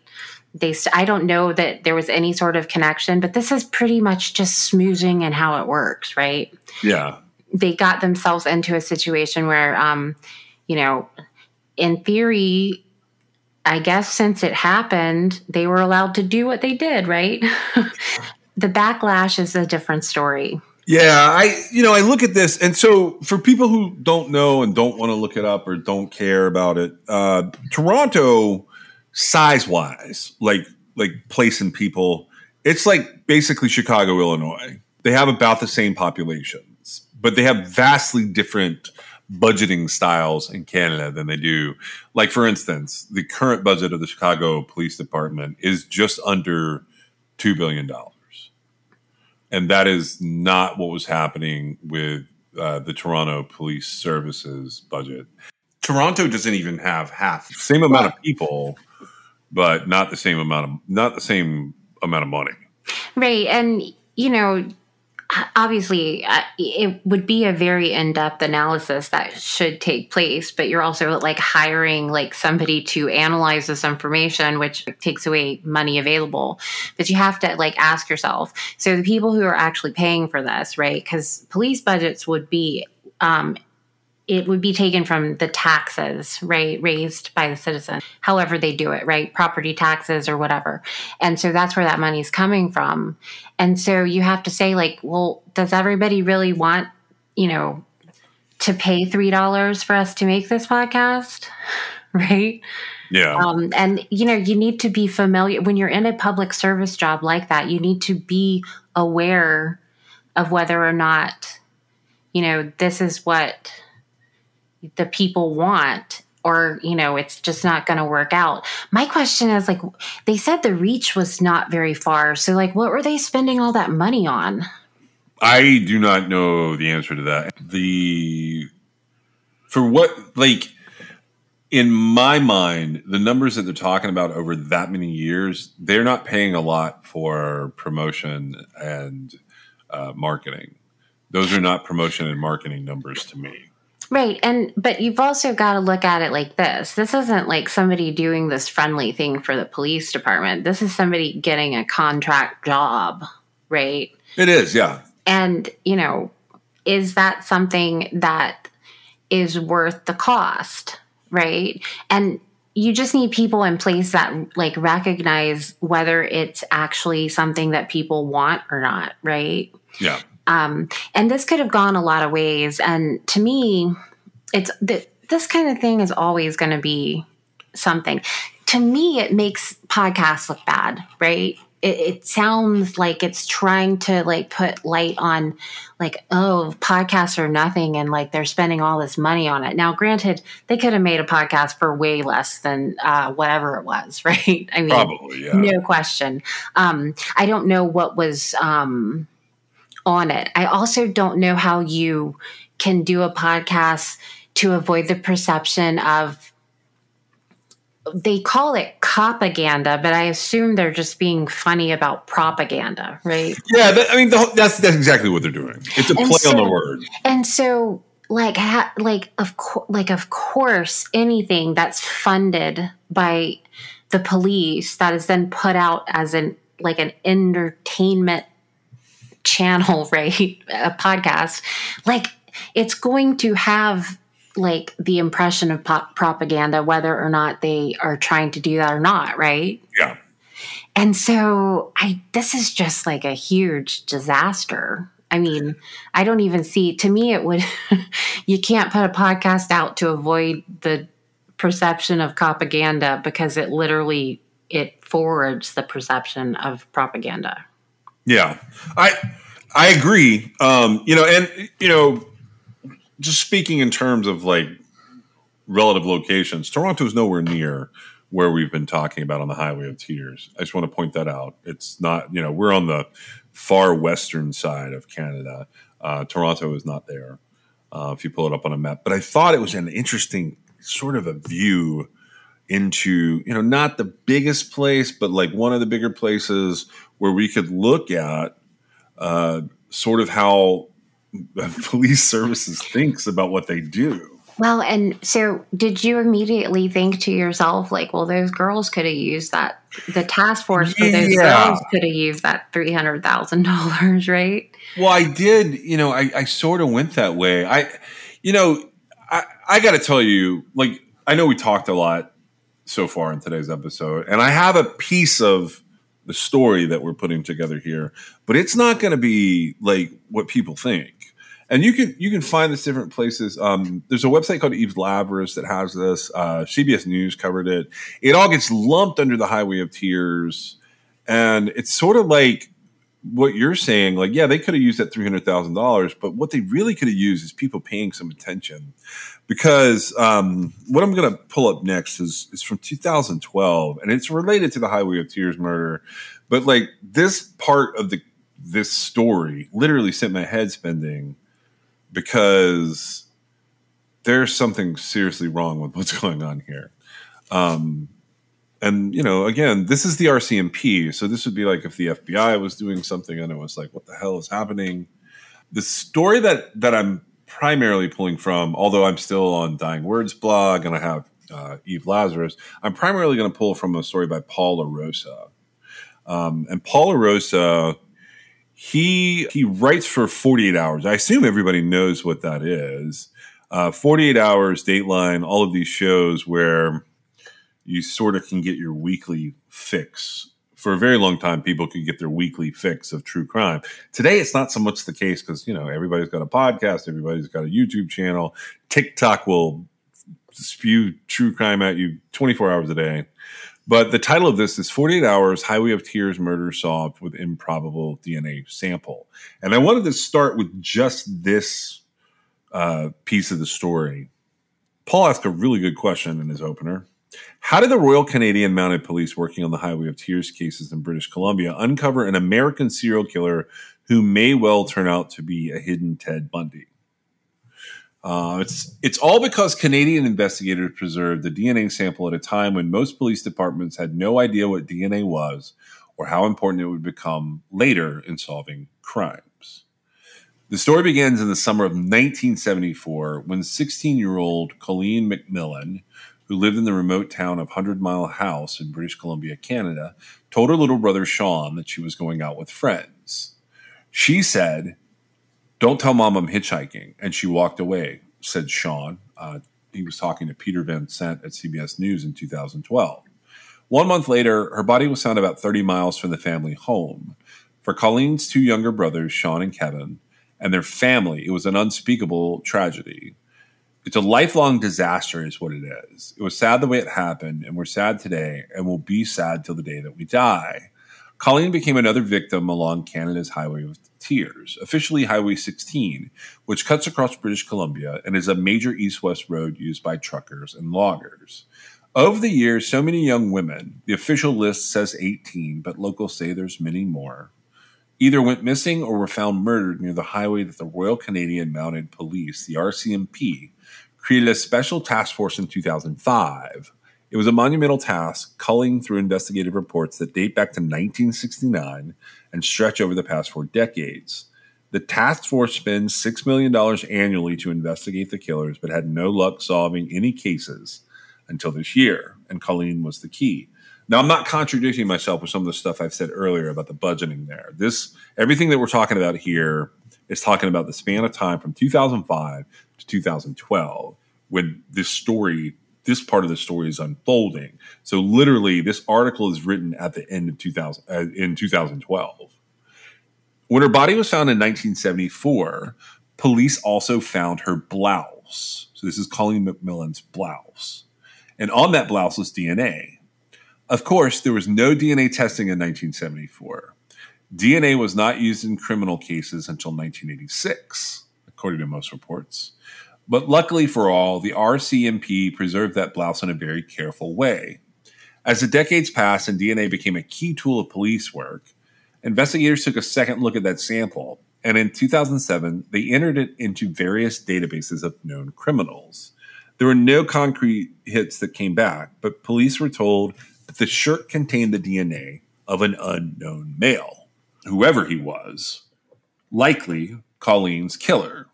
Speaker 3: They, st- I don't know that there was any sort of connection, but this is pretty much just smoozing and how it works, right?
Speaker 2: Yeah.
Speaker 3: They got themselves into a situation where um you know in theory i guess since it happened they were allowed to do what they did right? The backlash is a different story.
Speaker 2: Yeah, I you know I look at this, and so for people who don't know and don't want to look it up or don't care about it, uh, Toronto, size wise, like like place and people, it's like basically Chicago, Illinois. They have about the same populations, but they have vastly different budgeting styles in Canada than they do. Like for instance, the current budget of the Chicago Police Department is just under two billion dollars and that is not what was happening with uh, the Toronto Police Services budget. Toronto doesn't even have half same amount of people, but not the same amount of not the same amount of money.
Speaker 3: right and you know obviously uh, it would be a very in-depth analysis that should take place but you're also like hiring like somebody to analyze this information which takes away money available. But you have to like ask yourself so the people who are actually paying for this right? Because police budgets would be um, it would be taken from the taxes, right, raised by the citizen, however they do it, right, property taxes or whatever. And so that's where that money is coming from. And so you have to say, like, well, does everybody really want, you know, to pay $3 for us to make this podcast? right?
Speaker 2: Yeah.
Speaker 3: Um, and, you know, you need to be familiar when you're in a public service job like that, you need to be aware of whether or not, you know, this is what the people want or you know it's just not going to work out my question is like they said the reach was not very far so like what were they spending all that money on
Speaker 2: I do not know the answer to that. The for what like in my mind, the numbers that they're talking about over that many years, they're not paying a lot for promotion and uh, marketing. Those are not promotion and marketing numbers to me.
Speaker 3: Right. And, but you've also got to look at it like this. This isn't like somebody doing this friendly thing for the police department. This is somebody getting a contract job, right?
Speaker 2: It is, yeah.
Speaker 3: And, you know, is that something that is worth the cost, right? And you just need people in place that like recognize whether it's actually something that people want or not, right?
Speaker 2: Yeah.
Speaker 3: Um, and this could have gone a lot of ways. And to me, it's th- this kind of thing is always going to be something. To me, it makes podcasts look bad, right? It, it, sounds like it's trying to like put light on like oh podcasts are nothing and like they're spending all this money on it now granted they could have made a podcast for way less than uh, whatever it was right
Speaker 2: i mean probably yeah
Speaker 3: no question um, i don't know what was um, on it. I also don't know how you can do a podcast to avoid the perception of they call it propaganda, but I assume they're just being funny about propaganda, right?
Speaker 2: Yeah, that, I mean the, that's that's exactly what they're doing. It's a and play so, on the word.
Speaker 3: And so, like, ha, like of co- like of course, anything that's funded by the police that is then put out as an like an entertainment channel, right? A podcast, like it's going to have like the impression of pop propaganda, whether or not they are trying to do that or not, right?
Speaker 2: Yeah.
Speaker 3: And so I this is just like a huge disaster. I mean, I don't even see to me it would you can't put a podcast out to avoid the perception of propaganda because it literally it forwards the perception of propaganda.
Speaker 2: Yeah, I I agree. Um, you know, and you know, just speaking in terms of like relative locations, Toronto is nowhere near where we've been talking about on the Highway of Tears. I just want to point that out. It's not, you know, we're on the far western side of Canada. Uh, Toronto is not there. Uh, if you pull it up on a map, but I thought it was an interesting sort of a view into you know not the biggest place but like one of the bigger places where we could look at uh, sort of how police services thinks about what they do
Speaker 3: well and so did you immediately think to yourself like well those girls could have used that the task force for those yeah. girls could have used that $300000 right
Speaker 2: well i did you know i, I sort of went that way i you know i, I got to tell you like i know we talked a lot so far in today's episode. And I have a piece of the story that we're putting together here, but it's not going to be like what people think. And you can you can find this different places. Um, there's a website called Eve Lazarus that has this. Uh, CBS News covered it. It all gets lumped under the Highway of Tears, and it's sort of like what you're saying. Like, yeah, they could have used that three hundred thousand dollars, but what they really could have used is people paying some attention because um, what I'm going to pull up next is is from 2012, and it's related to the Highway of Tears murder. But like this part of the this story literally sent my head spinning because there's something seriously wrong with what's going on here. Um, and you know, again, this is the RCMP, so this would be like if the FBI was doing something and it was like, what the hell is happening? The story that that I'm primarily pulling from, although I'm still on Dying Words blog and I have uh, Eve Lazarus, I'm primarily going to pull from a story by Paul LaRosa. Um, and Paul LaRosa, he he writes for 48 hours. I assume everybody knows what that is. Uh, 48 hours, Dateline, all of these shows where you sort of can get your weekly fix for a very long time, people could get their weekly fix of true crime. Today, it's not so much the case because you know everybody's got a podcast, everybody's got a YouTube channel. TikTok will spew true crime at you 24 hours a day. But the title of this is 48 Hours Highway of Tears Murder Solved with Improbable DNA Sample. And I wanted to start with just this uh, piece of the story. Paul asked a really good question in his opener. How did the Royal Canadian Mounted Police working on the Highway of Tears cases in British Columbia uncover an American serial killer who may well turn out to be a hidden Ted Bundy? Uh, it's it's all because Canadian investigators preserved the DNA sample at a time when most police departments had no idea what DNA was or how important it would become later in solving crimes. The story begins in the summer of 1974 when 16 year old Colleen MacMillen, who lived in the remote town of Hundred Mile House in British Columbia, Canada, told her little brother Sean that she was going out with friends. She said, Don't tell mom I'm hitchhiking. And she walked away, said Sean. Uh, he was talking to Peter Van Sant at CBS News in 2012. One month later, her body was found about 30 miles from the family home. For Colleen's two younger brothers, Sean and Kevin, and their family, it was an unspeakable tragedy it's a lifelong disaster is what it is. It was sad the way it happened and we're sad today and we'll be sad till the day that we die. Colleen became another victim along canada's highway of tears officially highway 16 which cuts across british columbia and is a major east-west road used by truckers and loggers. Over the years so many young women. The official list says 18 but locals say there's many more. Either went missing or were found murdered near the highway that the royal canadian mounted police the rcmp created a special task force in 2005. It was a monumental task, culling through investigative reports that date back to 1969 and stretch over the past four decades. The task force spends $6 million annually to investigate the killers, but had no luck solving any cases until this year, and Colleen was the key. Now, I'm not contradicting myself with some of the stuff I've said earlier about the budgeting there. This, everything that we're talking about here is talking about the span of time from 2005 to 2012 when this story this part of the story is unfolding. So literally this article is written at the end of 2000 uh, in 2012 when her body was found in 1974 police also found her blouse. So this is colleen macmillen's blouse. And on that blouse was dna of course there was no dna testing in 1974 dna was not used in criminal cases until 1986 according to most reports but luckily for all, the RCMP preserved that blouse in a very careful way. As the decades passed and DNA became a key tool of police work, investigators took a second look at that sample, and in 2007, they entered it into various databases of known criminals. There were no concrete hits that came back, but police were told that the shirt contained the DNA of an unknown male, whoever he was, likely Colleen's killer.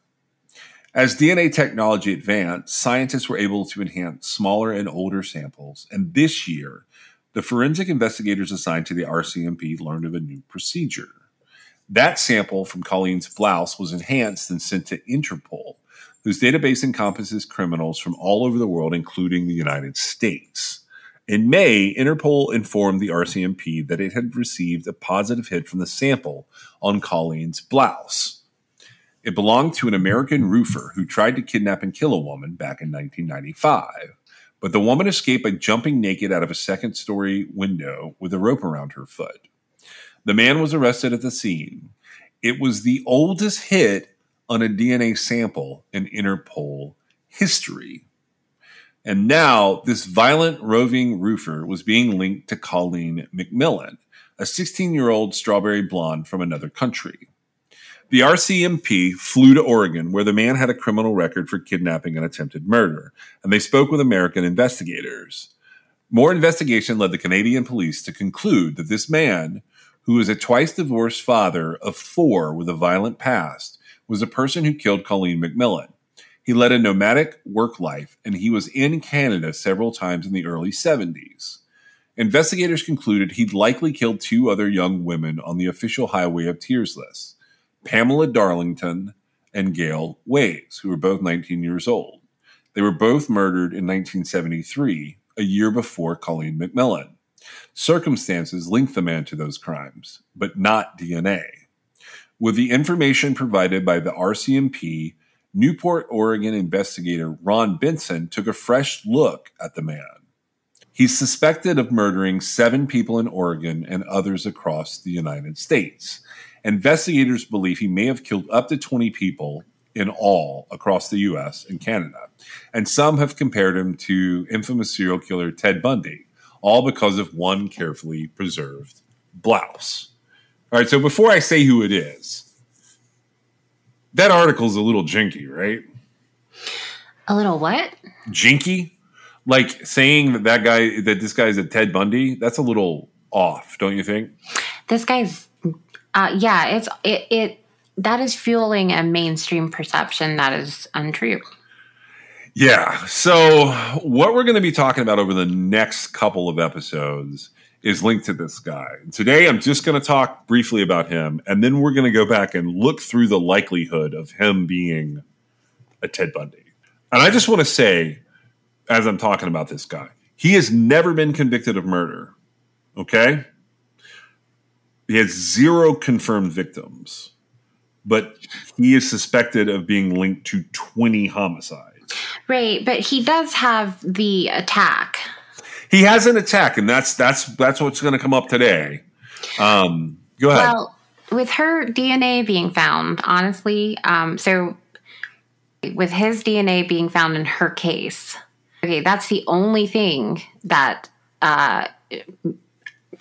Speaker 2: As DNA technology advanced, scientists were able to enhance smaller and older samples, and this year, the forensic investigators assigned to the RCMP learned of a new procedure. That sample from Colleen's blouse was enhanced and sent to Interpol, whose database encompasses criminals from all over the world, including the United States. In May, Interpol informed the RCMP that it had received a positive hit from the sample on Colleen's blouse. It belonged to an American roofer who tried to kidnap and kill a woman back in 1995. But the woman escaped by jumping naked out of a second story window with a rope around her foot. The man was arrested at the scene. It was the oldest hit on a DNA sample in Interpol history. And now, this violent roving roofer was being linked to Colleen MacMillen, a 16 year old strawberry blonde from another country. The RCMP flew to Oregon, where the man had a criminal record for kidnapping and attempted murder, and they spoke with American investigators. More investigation led the Canadian police to conclude that this man, who is a twice divorced father of four with a violent past, was the person who killed Colleen MacMillen. He led a nomadic work life and he was in Canada several times in the early 70s. Investigators concluded he'd likely killed two other young women on the official Highway of Tears list Pamela Darlington and Gale Weys, who were both 19 years old. They were both murdered in 1973, a year before Colleen MacMillen. Circumstances linked the man to those crimes, but not DNA. With the information provided by the RCMP, Newport, Oregon investigator Ron Benson took a fresh look at the man. He's suspected of murdering seven people in Oregon and others across the United States. Investigators believe he may have killed up to 20 people in all across the US and Canada. And some have compared him to infamous serial killer Ted Bundy, all because of one carefully preserved blouse. All right, so before I say who it is, that article's a little jinky, right?
Speaker 3: A little what?
Speaker 2: Jinky? Like saying that that guy, that this guy's a Ted Bundy, that's a little off, don't you think?
Speaker 3: This guy's, uh, yeah, it's, it, it, that is fueling a mainstream perception that is untrue.
Speaker 2: Yeah. So, what we're going to be talking about over the next couple of episodes is linked to this guy. Today, I'm just going to talk briefly about him, and then we're going to go back and look through the likelihood of him being a Ted Bundy. And I just want to say, as I'm talking about this guy, he has never been convicted of murder. Okay? He has zero confirmed victims, but he is suspected of being linked to 20 homicides.
Speaker 3: Right, but he does have the attack.
Speaker 2: He has an attack, and that's that's that's what's going to come up today. Um, go ahead.
Speaker 3: Well, with her DNA being found, honestly, um, so with his DNA being found in her case, okay, that's the only thing that. Uh,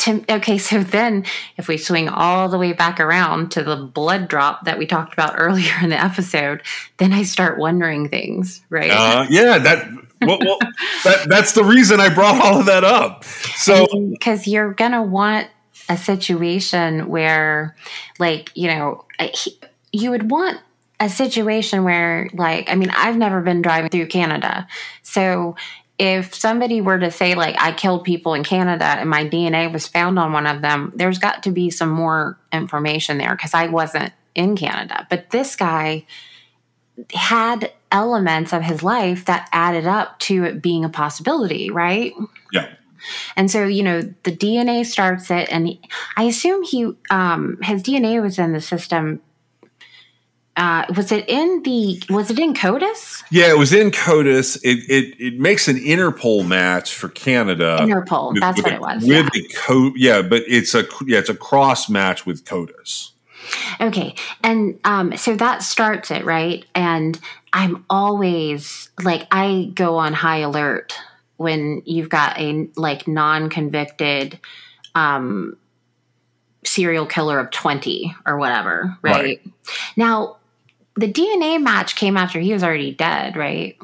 Speaker 3: to, okay, so then if we swing all the way back around to the blood drop that we talked about earlier in the episode, then I start wondering things, right?
Speaker 2: Uh, yeah, that well, well that that's the reason I brought all of that up. So
Speaker 3: because you're gonna want a situation where, like, you know, he, you would want a situation where, like, I mean, I've never been driving through Canada, so if somebody were to say like I killed people in Canada and my DNA was found on one of them, there's got to be some more information there because I wasn't in Canada. But this guy had elements of his life that added up to it being a possibility, right?
Speaker 2: Yeah.
Speaker 3: And so, you know, the DNA starts it, and he, I assume he, um, his DNA was in the system uh, was it in the was it in CODIS?
Speaker 2: Yeah, it was in CODIS. It it, it makes an Interpol match for Canada.
Speaker 3: Interpol, with, that's
Speaker 2: with
Speaker 3: what
Speaker 2: a,
Speaker 3: it was.
Speaker 2: With
Speaker 3: yeah.
Speaker 2: code, yeah, but it's a yeah, it's a cross match with CODIS.
Speaker 3: Okay, and um, so that starts it right, and I'm always like I go on high alert when you've got a like non-convicted um serial killer of 20 or whatever right?
Speaker 2: Right.
Speaker 3: now the dna match came after he was already dead right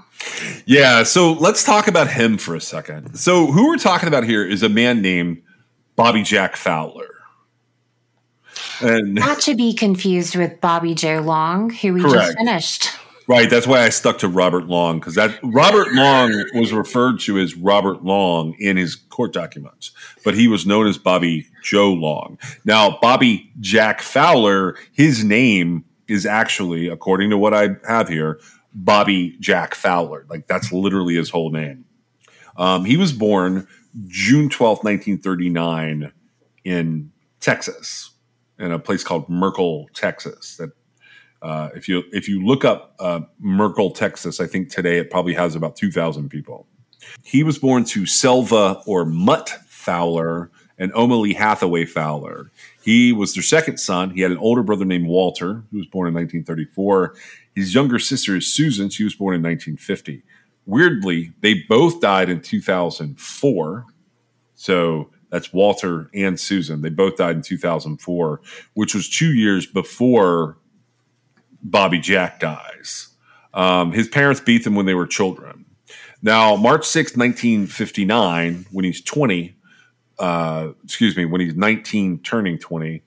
Speaker 2: Yeah, so let's talk about him for a second. So who we're talking about here is a man named Bobby Jack Fowler. And
Speaker 3: not to be confused with bobby joe long who we just finished
Speaker 2: right, that's why I stuck to Robert Long because that Robert Long was referred to as Robert Long in his court documents, but he was known as Bobby Joe Long. Now, Bobby Jack Fowler, his name is actually, according to what I have here, Bobby Jack Fowler. Like that's literally his whole name. Um, he was born June twelfth, 1939, in Texas, in a place called Merkel, Texas. That uh, if you if you look up uh, Merkel, Texas, I think today it probably has about two thousand people. He was born to Selva or Mutt Fowler and Omalie Hathaway Fowler. He was their second son. He had an older brother named Walter, who was born in 1934. His younger sister is Susan. She was born in 1950. Weirdly, they both died in 2004. So that's Walter and Susan. They both died in 2004, which was two years before Bobby Jack dies. Um, his parents beat them when they were children. Now, March 6, 1959, when he's 20, uh, excuse me, when he's 19, turning 20,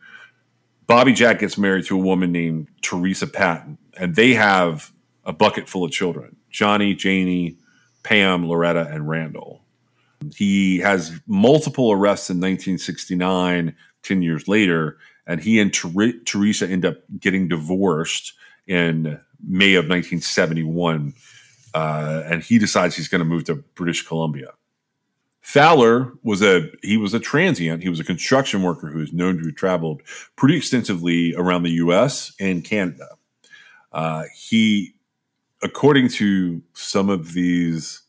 Speaker 2: Bobby Jack gets married to a woman named Teresa Patton, and they have a bucket full of children Johnny, Janie, Pam, Loretta, and Randall. He has multiple arrests in 1969, 10 years later, and he and Ter- Teresa end up getting divorced in May of 1971. Uh, and he decides he's going to move to British Columbia. Fowler was a he was a transient. He was a construction worker who is known to have traveled pretty extensively around the U.S. and Canada. Uh, he, according to some of these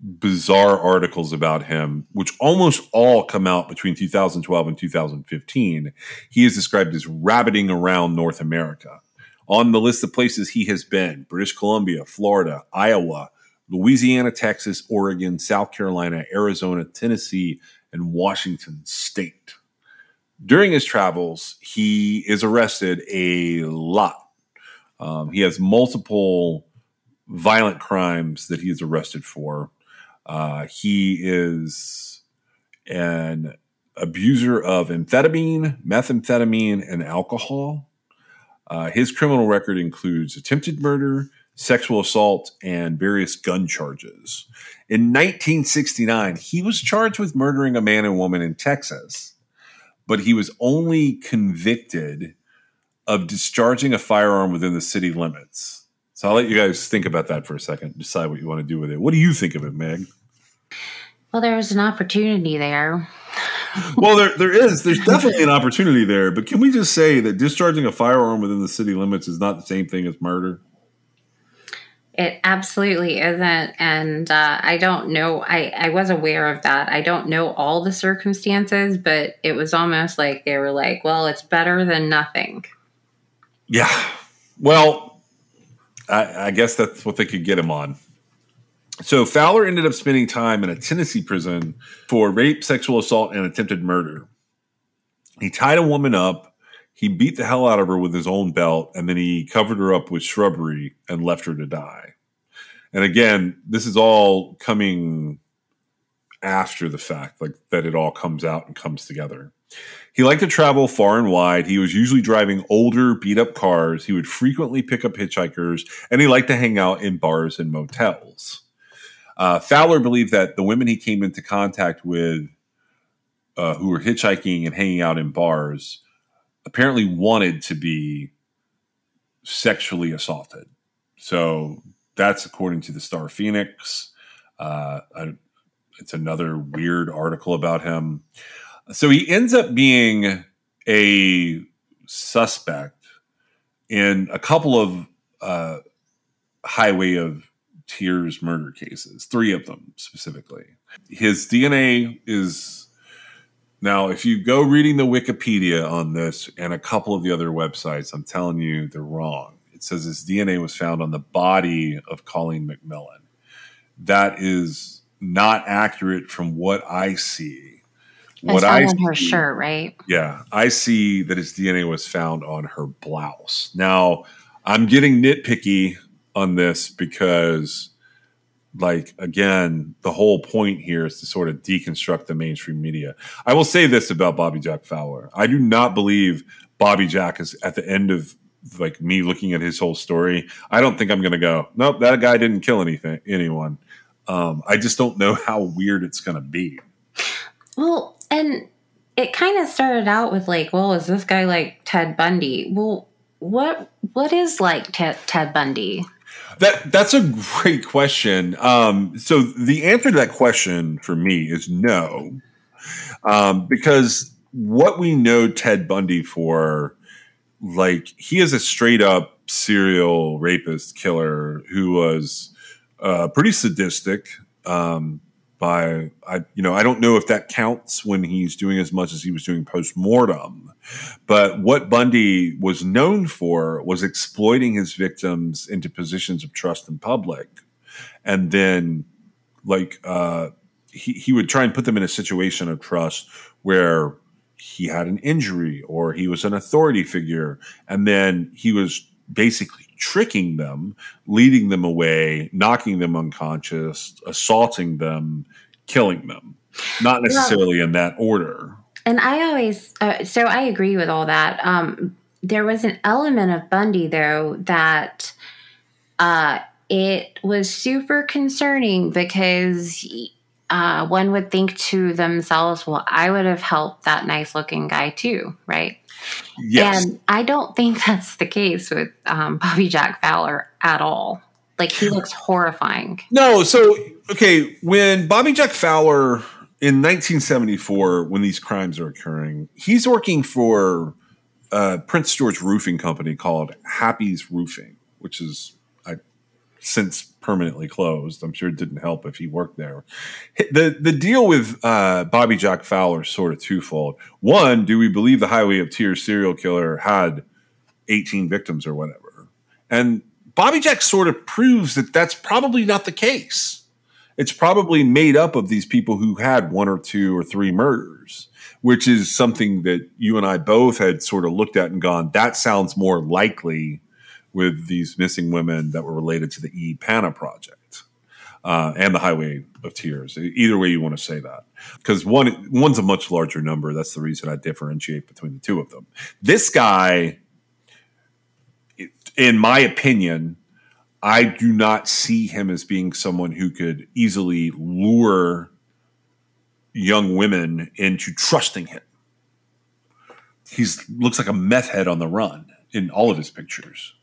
Speaker 2: bizarre articles about him, which almost all come out between 2012 and 2015, he is described as rabbiting around North America. On the list of places he has been British Columbia, Florida, Iowa, Louisiana, Texas, Oregon, South Carolina, Arizona, Tennessee, and Washington State. During his travels, he is arrested a lot. Um, he has multiple violent crimes that he is arrested for. Uh, he is an abuser of amphetamine, methamphetamine, and alcohol. Uh, his criminal record includes attempted murder, sexual assault, and various gun charges. In 1969, he was charged with murdering a man and woman in Texas, but he was only convicted of discharging a firearm within the city limits. So I'll let you guys think about that for a second, decide what you want to do with it. What do you think of it, Meg?
Speaker 3: Well, there was an opportunity there.
Speaker 2: well, there there is. There's definitely an opportunity there, but can we just say that discharging a firearm within the city limits is not the same thing as murder?
Speaker 3: It absolutely isn't, and uh, I don't know. I I was aware of that. I don't know all the circumstances, but it was almost like they were like, "Well, it's better than nothing."
Speaker 2: Yeah. Well, I, I guess that's what they could get him on. So Fowler ended up spending time in a Tennessee prison for rape, sexual assault, and attempted murder. He tied a woman up, he beat the hell out of her with his own belt, and then he covered her up with shrubbery and left her to die. And again, this is all coming after the fact, like that it all comes out and comes together. He liked to travel far and wide. He was usually driving older, beat up cars. He would frequently pick up hitchhikers, and he liked to hang out in bars and motels. Uh, Fowler believed that the women he came into contact with, uh, who were hitchhiking and hanging out in bars, apparently wanted to be sexually assaulted. So that's according to the Star Phoenix. Uh, I, it's another weird article about him. So he ends up being a suspect in a couple of uh, highway of Tears murder cases, three of them specifically. His DNA is now, if you go reading the Wikipedia on this and a couple of the other websites, I'm telling you they're wrong. It says his DNA was found on the body of Colleen MacMillen. That is not accurate from what I see.
Speaker 3: What I on her shirt, right?
Speaker 2: Yeah, I see that his DNA was found on her blouse. Now, I'm getting nitpicky on this because like again the whole point here is to sort of deconstruct the mainstream media. I will say this about bobby jack fowler. I do not believe bobby jack is at the end of like me looking at his whole story. I don't think i'm to go nope that guy didn't kill anything anyone. Um, i just don't know how weird it's to be.
Speaker 3: Well and it kind of started out with like well is this guy like ted bundy? Well what what is like ted, ted bundy
Speaker 2: that that's a great question. Um, so the answer to that question for me is no, um, because what we know Ted Bundy for, like he is a straight up serial rapist killer who was uh, pretty sadistic. Um, by I you know I don't know if that counts when he's doing as much as he was doing post mortem, but what Bundy was known for was exploiting his victims into positions of trust in public, and then like uh, he he would try and put them in a situation of trust where he had an injury or he was an authority figure, and then he was basically tricking them, leading them away, knocking them unconscious, assaulting them, killing them. Not necessarily in that order.
Speaker 3: And I always, uh, so I agree with all that. Um, there was an element of Bundy, though, that uh, it was super concerning because uh, one would think to themselves, well, I would have helped that nice looking guy too, right?
Speaker 2: Yes.
Speaker 3: And I don't think that's the case with um, Bobby Jack Fowler at all. Like he looks horrifying.
Speaker 2: No, so okay, when Bobby Jack Fowler in 1974, when these crimes are occurring, he's working for uh, Prince George Roofing Company called Happy's Roofing, which is I, since permanently closed. I'm sure it didn't help if he worked there. The the deal with uh, Bobby Jack Fowler is sort of twofold. One, do we believe the Highway of Tears serial killer had 18 victims or whatever? And Bobby Jack sort of proves that that's probably not the case. It's probably made up of these people who had one or two or three murders, which is something that you and I both had sort of looked at and gone, that sounds more likely with these missing women that were related to the E. Pana project uh, and the Highway of Tears. Either way you want to say that, because one one's a much larger number. That's the reason I differentiate between the two of them. This guy, in my opinion, I do not see him as being someone who could easily lure young women into trusting him. He looks like a meth head on the run in all of his pictures.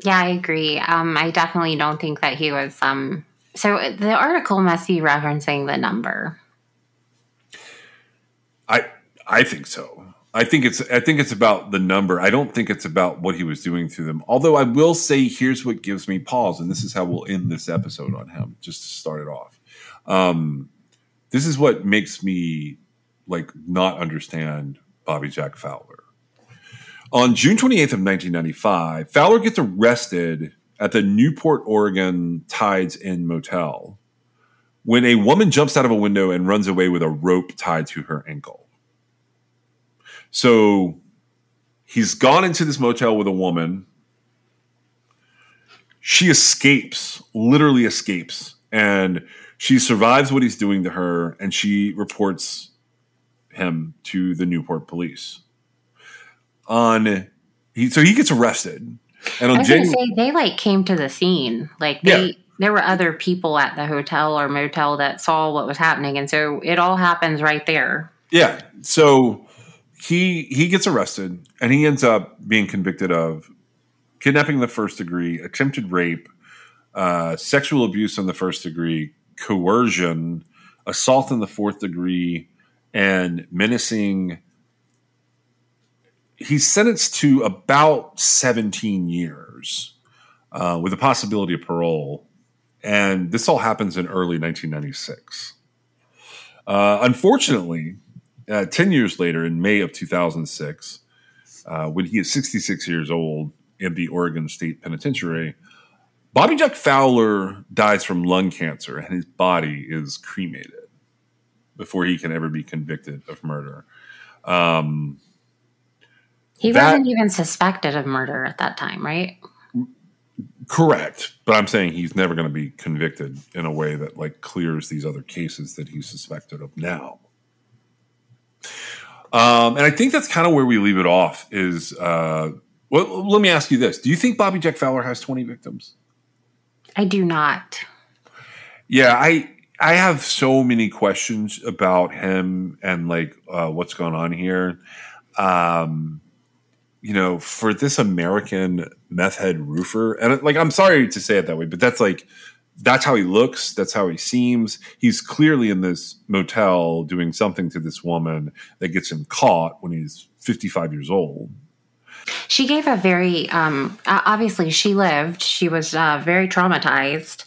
Speaker 3: Yeah, I agree. Um, I definitely don't think that he was. Um, so the article must be referencing the number.
Speaker 2: I I think so. I think it's I think it's about the number. I don't think it's about what he was doing to them. Although I will say, here's what gives me pause, and this is how we'll end this episode on him, just to start it off. Um, this is what makes me like not understand Bobby Jack Fowler. On June 28th of 1995, Fowler gets arrested at the Newport, Oregon Tides Inn Motel when a woman jumps out of a window and runs away with a rope tied to her ankle. So he's gone into this motel with a woman. She escapes, literally escapes, and she survives what he's doing to her, and she reports him to the Newport police. On he, so he gets arrested, and
Speaker 3: I
Speaker 2: on January,
Speaker 3: say they like came to the scene. Like they,
Speaker 2: Yeah.
Speaker 3: there were other people at the hotel or motel that saw what was happening, and so it all happens right there.
Speaker 2: Yeah. So he he gets arrested and he ends up being convicted of kidnapping in the first degree, attempted rape, uh, sexual abuse in the first degree, coercion, assault in the fourth degree, and menacing. He's sentenced to about 17 years uh, with a possibility of parole. And this all happens in early 1996. Uh, unfortunately, uh, 10 years later, in May of 2006, uh, when he is 66 years old in the Oregon State Penitentiary, Bobby Jack Fowler dies from lung cancer and his body is cremated before he can ever be convicted of murder. Um,
Speaker 3: He
Speaker 2: That-
Speaker 3: wasn't even suspected of murder at that time, right?
Speaker 2: correct, but I'm saying he's never going to be convicted in a way that like clears these other cases that he's suspected of now. Um, and I think that's kind of where we leave it off. Is uh, well, let me ask you this: Do you think Bobby Jack Fowler has 20 victims?
Speaker 3: I do not.
Speaker 2: Yeah, I I have so many questions about him and like uh, what's going on here. Um, you know, for this American meth head roofer, and like I'm sorry to say it that way, but that's like that's how he looks. That's how he seems. He's clearly in this motel doing something to this woman that gets him caught when he's 55 years old.
Speaker 3: She gave a very um, obviously she lived. She was uh, very traumatized,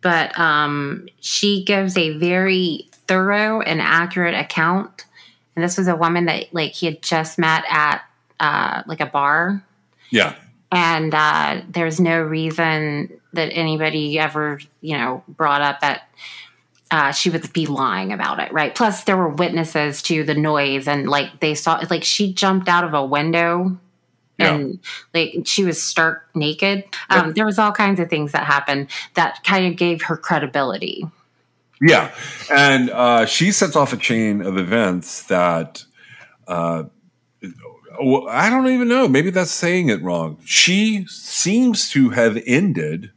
Speaker 3: but um, she gives a very thorough and accurate account. And this was a woman that like he had just met at uh, like a bar,
Speaker 2: Yeah,
Speaker 3: and uh, there's no reason that anybody ever you know brought up that uh, she would be lying about it, right? Plus, there were witnesses to the noise, and like they saw, like she jumped out of a window, and like she was stark naked. Um, There was all kinds of things that happened that kind of gave her credibility.
Speaker 2: Yeah, and uh, she sets off a chain of events that uh, I don't even know. Maybe that's saying it wrong. She seems to have ended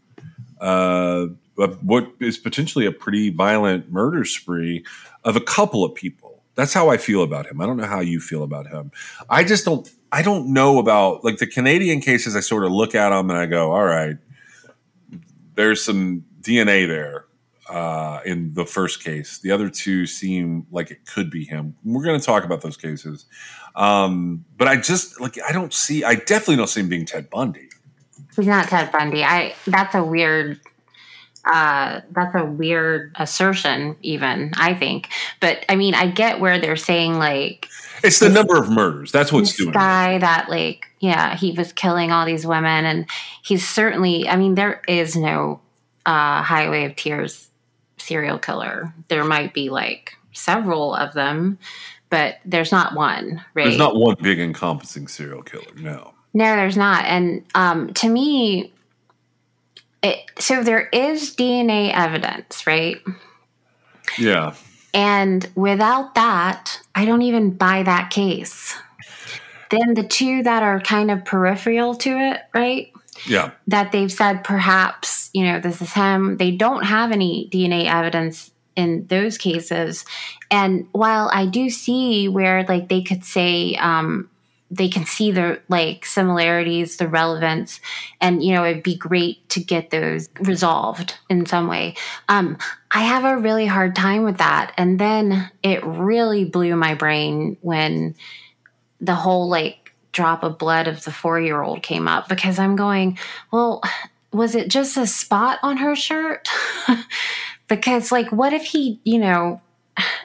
Speaker 2: uh, what is potentially a pretty violent murder spree of a couple of people. That's how I feel about him. I don't know how you feel about him. I just don't. I don't know about like the Canadian cases. I sort of look at them and I go, "All right, there's some DNA there." uh, in the first case. The other two seem like it could be him. We're going to talk about those cases, um, but I just like I don't see. I definitely don't see him being Ted Bundy.
Speaker 3: He's not Ted Bundy. I that's a weird. Uh, that's a weird assertion, even I think. But I mean, I get where they're saying like
Speaker 2: it's the number of murders. That's what's
Speaker 3: this
Speaker 2: doing.
Speaker 3: Guy it. that like yeah, he was killing all these women, and he's certainly. I mean, there is no uh, Highway of Tears serial killer. There might be like several of them, but there's not one, right?
Speaker 2: There's not one big encompassing serial killer, no.
Speaker 3: No, there's not. And um, to me, it, so there is DNA evidence, right?
Speaker 2: Yeah.
Speaker 3: And without that, I don't even buy that case. Then the two that are kind of peripheral to it, right?
Speaker 2: yeah
Speaker 3: that they've said perhaps you know this is him they don't have any dna evidence in those cases and while i do see where like they could say um they can see the like similarities the relevance and you know it'd be great to get those resolved in some way um i have a really hard time with that and then it really blew my brain when the whole like drop of blood of the four year old came up because I'm going, well, was it just a spot on her shirt? because, like, what if he, you know,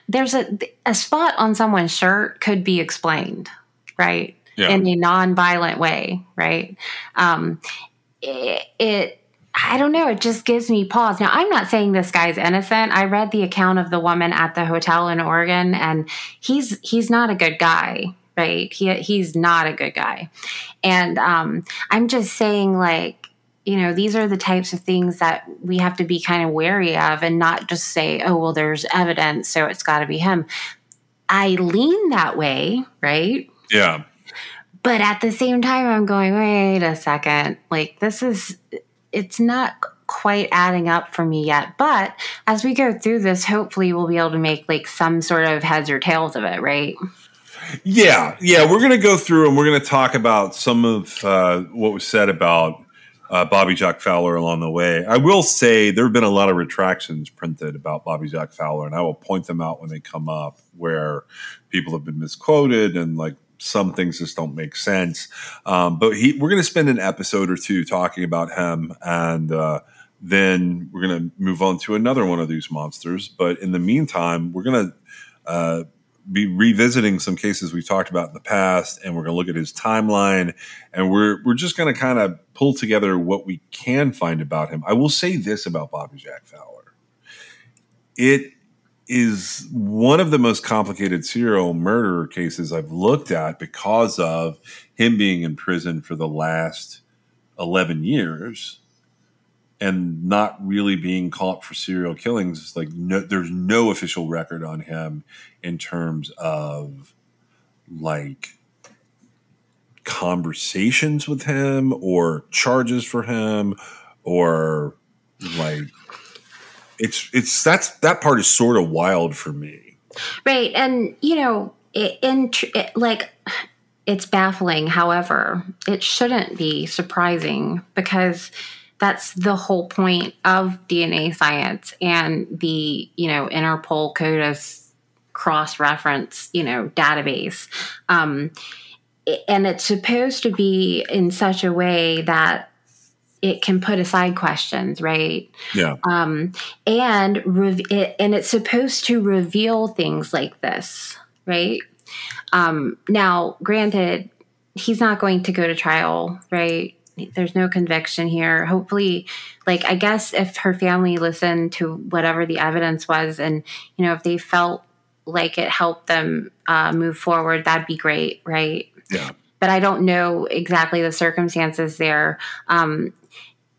Speaker 3: there's a, a spot on someone's shirt could be explained, right?
Speaker 2: Yeah.
Speaker 3: In a non violent way, right? Um, it, it I don't know. It just gives me pause. Now, I'm not saying this guy's innocent. I read the account of the woman at the hotel in Oregon, and he's he's not a good guy, right? He he's not a good guy. And um, I'm just saying, like, you know, these are the types of things that we have to be kind of wary of and not just say, oh, well, there's evidence, so it's got to be him. I lean that way, right?
Speaker 2: Yeah.
Speaker 3: But at the same time, I'm going, wait a second. Like, this is, it's not quite adding up for me yet. But as we go through this, hopefully we'll be able to make like some sort of heads or tails of it, right?
Speaker 2: Yeah, yeah, we're going to go through and we're going to talk about some of uh, what was said about uh, Bobby Jack Fowler along the way. I will say there have been a lot of retractions printed about Bobby Jack Fowler, and I will point them out when they come up where people have been misquoted and like some things just don't make sense. Um, but he, we're going to spend an episode or two talking about him and. Uh, then we're going to move on to another one of these monsters. But in the meantime, we're going to uh, be revisiting some cases we've talked about in the past, and we're going to look at his timeline, and we're we're just going to kind of pull together what we can find about him. I will say this about Bobby Jack Fowler: it is one of the most complicated serial murder cases I've looked at because of him being in prison for the last eleven years and not really being caught for serial killings. Like no, there's no official record on him in terms of like conversations with him or charges for him or like it's it's that's that part is sort of wild for me
Speaker 3: right and you know it, in it, like it's baffling however it shouldn't be surprising because that's the whole point of DNA science and the, you know, Interpol CODIS cross reference, you know, database. Um, and it's supposed to be in such a way that it can put aside questions, right?
Speaker 2: Yeah.
Speaker 3: Um, and re- it, and it's supposed to reveal things like this, right? Um, now, granted, he's not going to go to trial, right? There's no conviction here. Hopefully, like I guess if her family listened to whatever the evidence was, and you know if they felt like it helped them uh, move forward, that'd be great, right?
Speaker 2: Yeah.
Speaker 3: But I don't know exactly the circumstances there, um,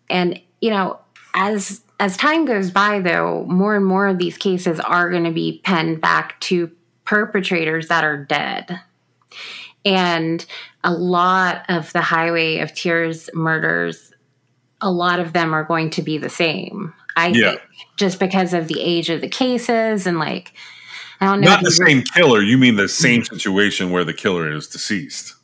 Speaker 3: and you know as as time goes by, though, more and more of these cases are going to be penned back to perpetrators that are dead, And a lot of the Highway of Tears murders, a lot of them are going to be the same. I
Speaker 2: Yeah.
Speaker 3: think, just because of the age of the cases and like, I don't know.
Speaker 2: Not the same killer. You mean the same situation where the killer is deceased.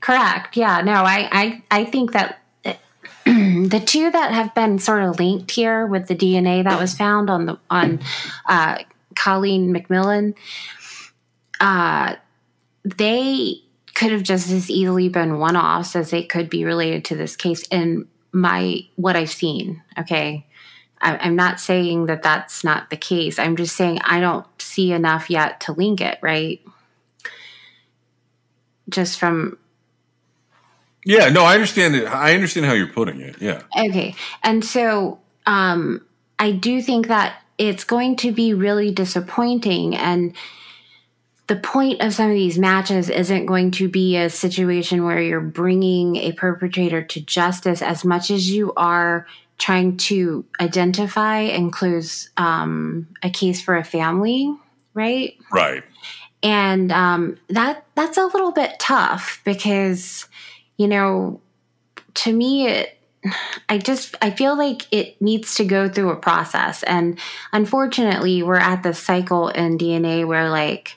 Speaker 3: Correct. Yeah. No, I, I, I think that the two that have been sort of linked here with the DNA that was found on the on uh, Colleen MacMillen, uh, they could have just as easily been one offs as they could be related to this case. In my what I've seen, okay. I- I'm not saying that that's not the case. I'm just saying I don't see enough yet to link it, right? Just from
Speaker 2: Yeah, no, I understand it. I understand how you're putting it. Yeah.
Speaker 3: Okay. And so um, I do think that it's going to be really disappointing. And the point of some of these matches isn't going to be a situation where you're bringing a perpetrator to justice as much as you are trying to identify and close um, a case for a family, right?
Speaker 2: Right.
Speaker 3: and um, that that's a little bit tough because you know to me it i just i feel like it needs to go through a process and unfortunately we're at the cycle in dna where like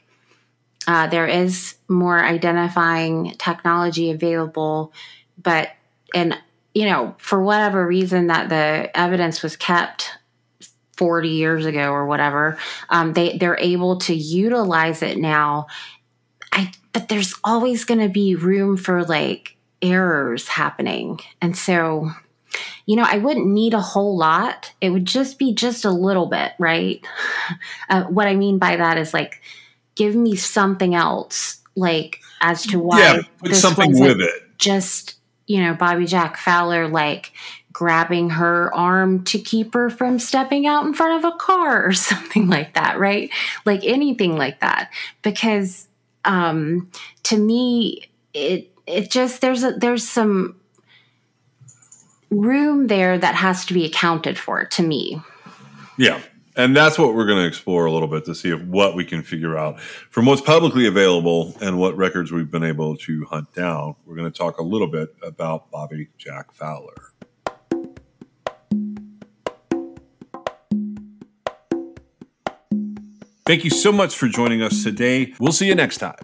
Speaker 3: uh, there is more identifying technology available but and you know for whatever reason that the evidence was kept 40 years ago or whatever um, they they're able to utilize it now. I but there's always going to be room for like errors happening. And so you know i wouldn't need a whole lot. It would just be just a little bit right? Uh, what i mean by that is like give me something else like as to why
Speaker 2: yeah, put something with it.
Speaker 3: just you know bobby jack fowler like grabbing her arm to keep her from stepping out in front of a car or something like that right like anything like that because um to me it it just there's a there's some room there that has to be accounted for to me
Speaker 2: Yeah. And that's what we're going to explore a little bit to see if what we can figure out from what's publicly available and what records we've been able to hunt down. We're going to talk a little bit about Bobby Jack Fowler. Thank you so much for joining us today. We'll see you next time.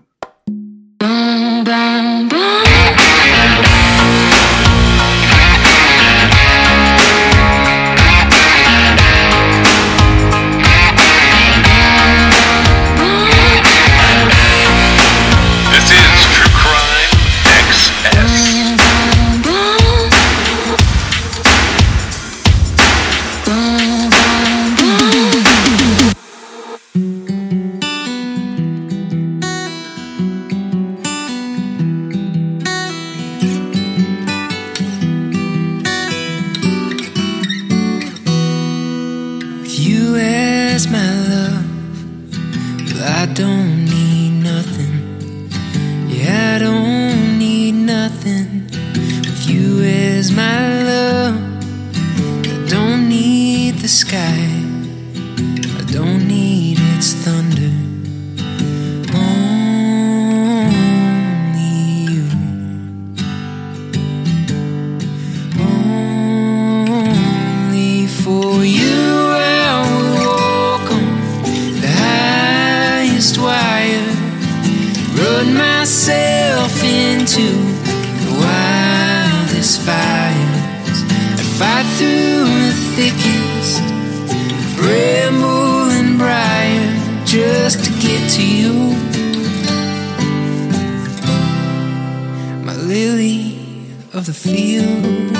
Speaker 4: Of the field.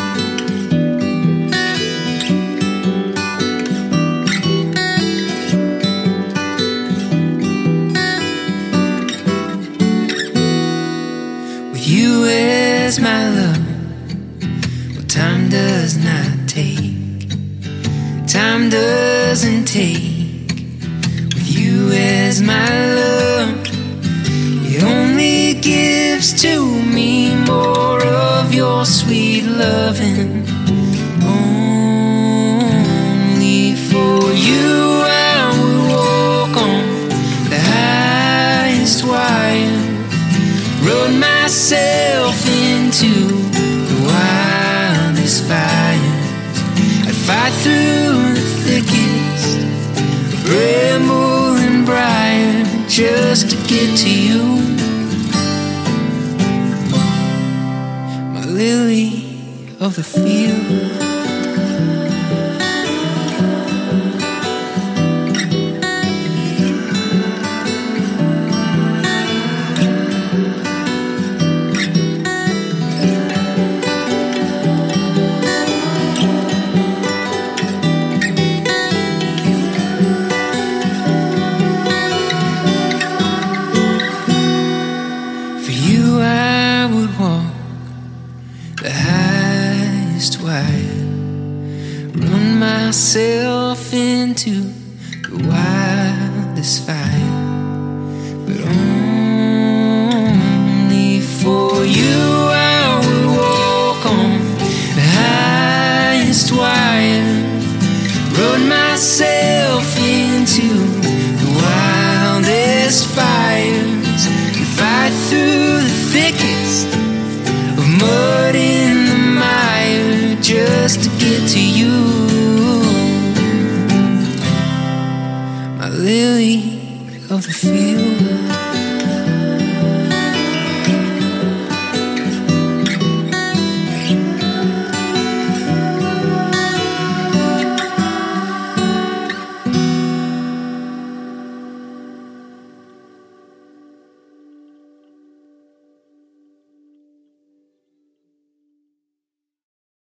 Speaker 4: with you as my love. Well, time does not take, time doesn't take. With you as my love, it only gives to just to get to you. My lily of the field.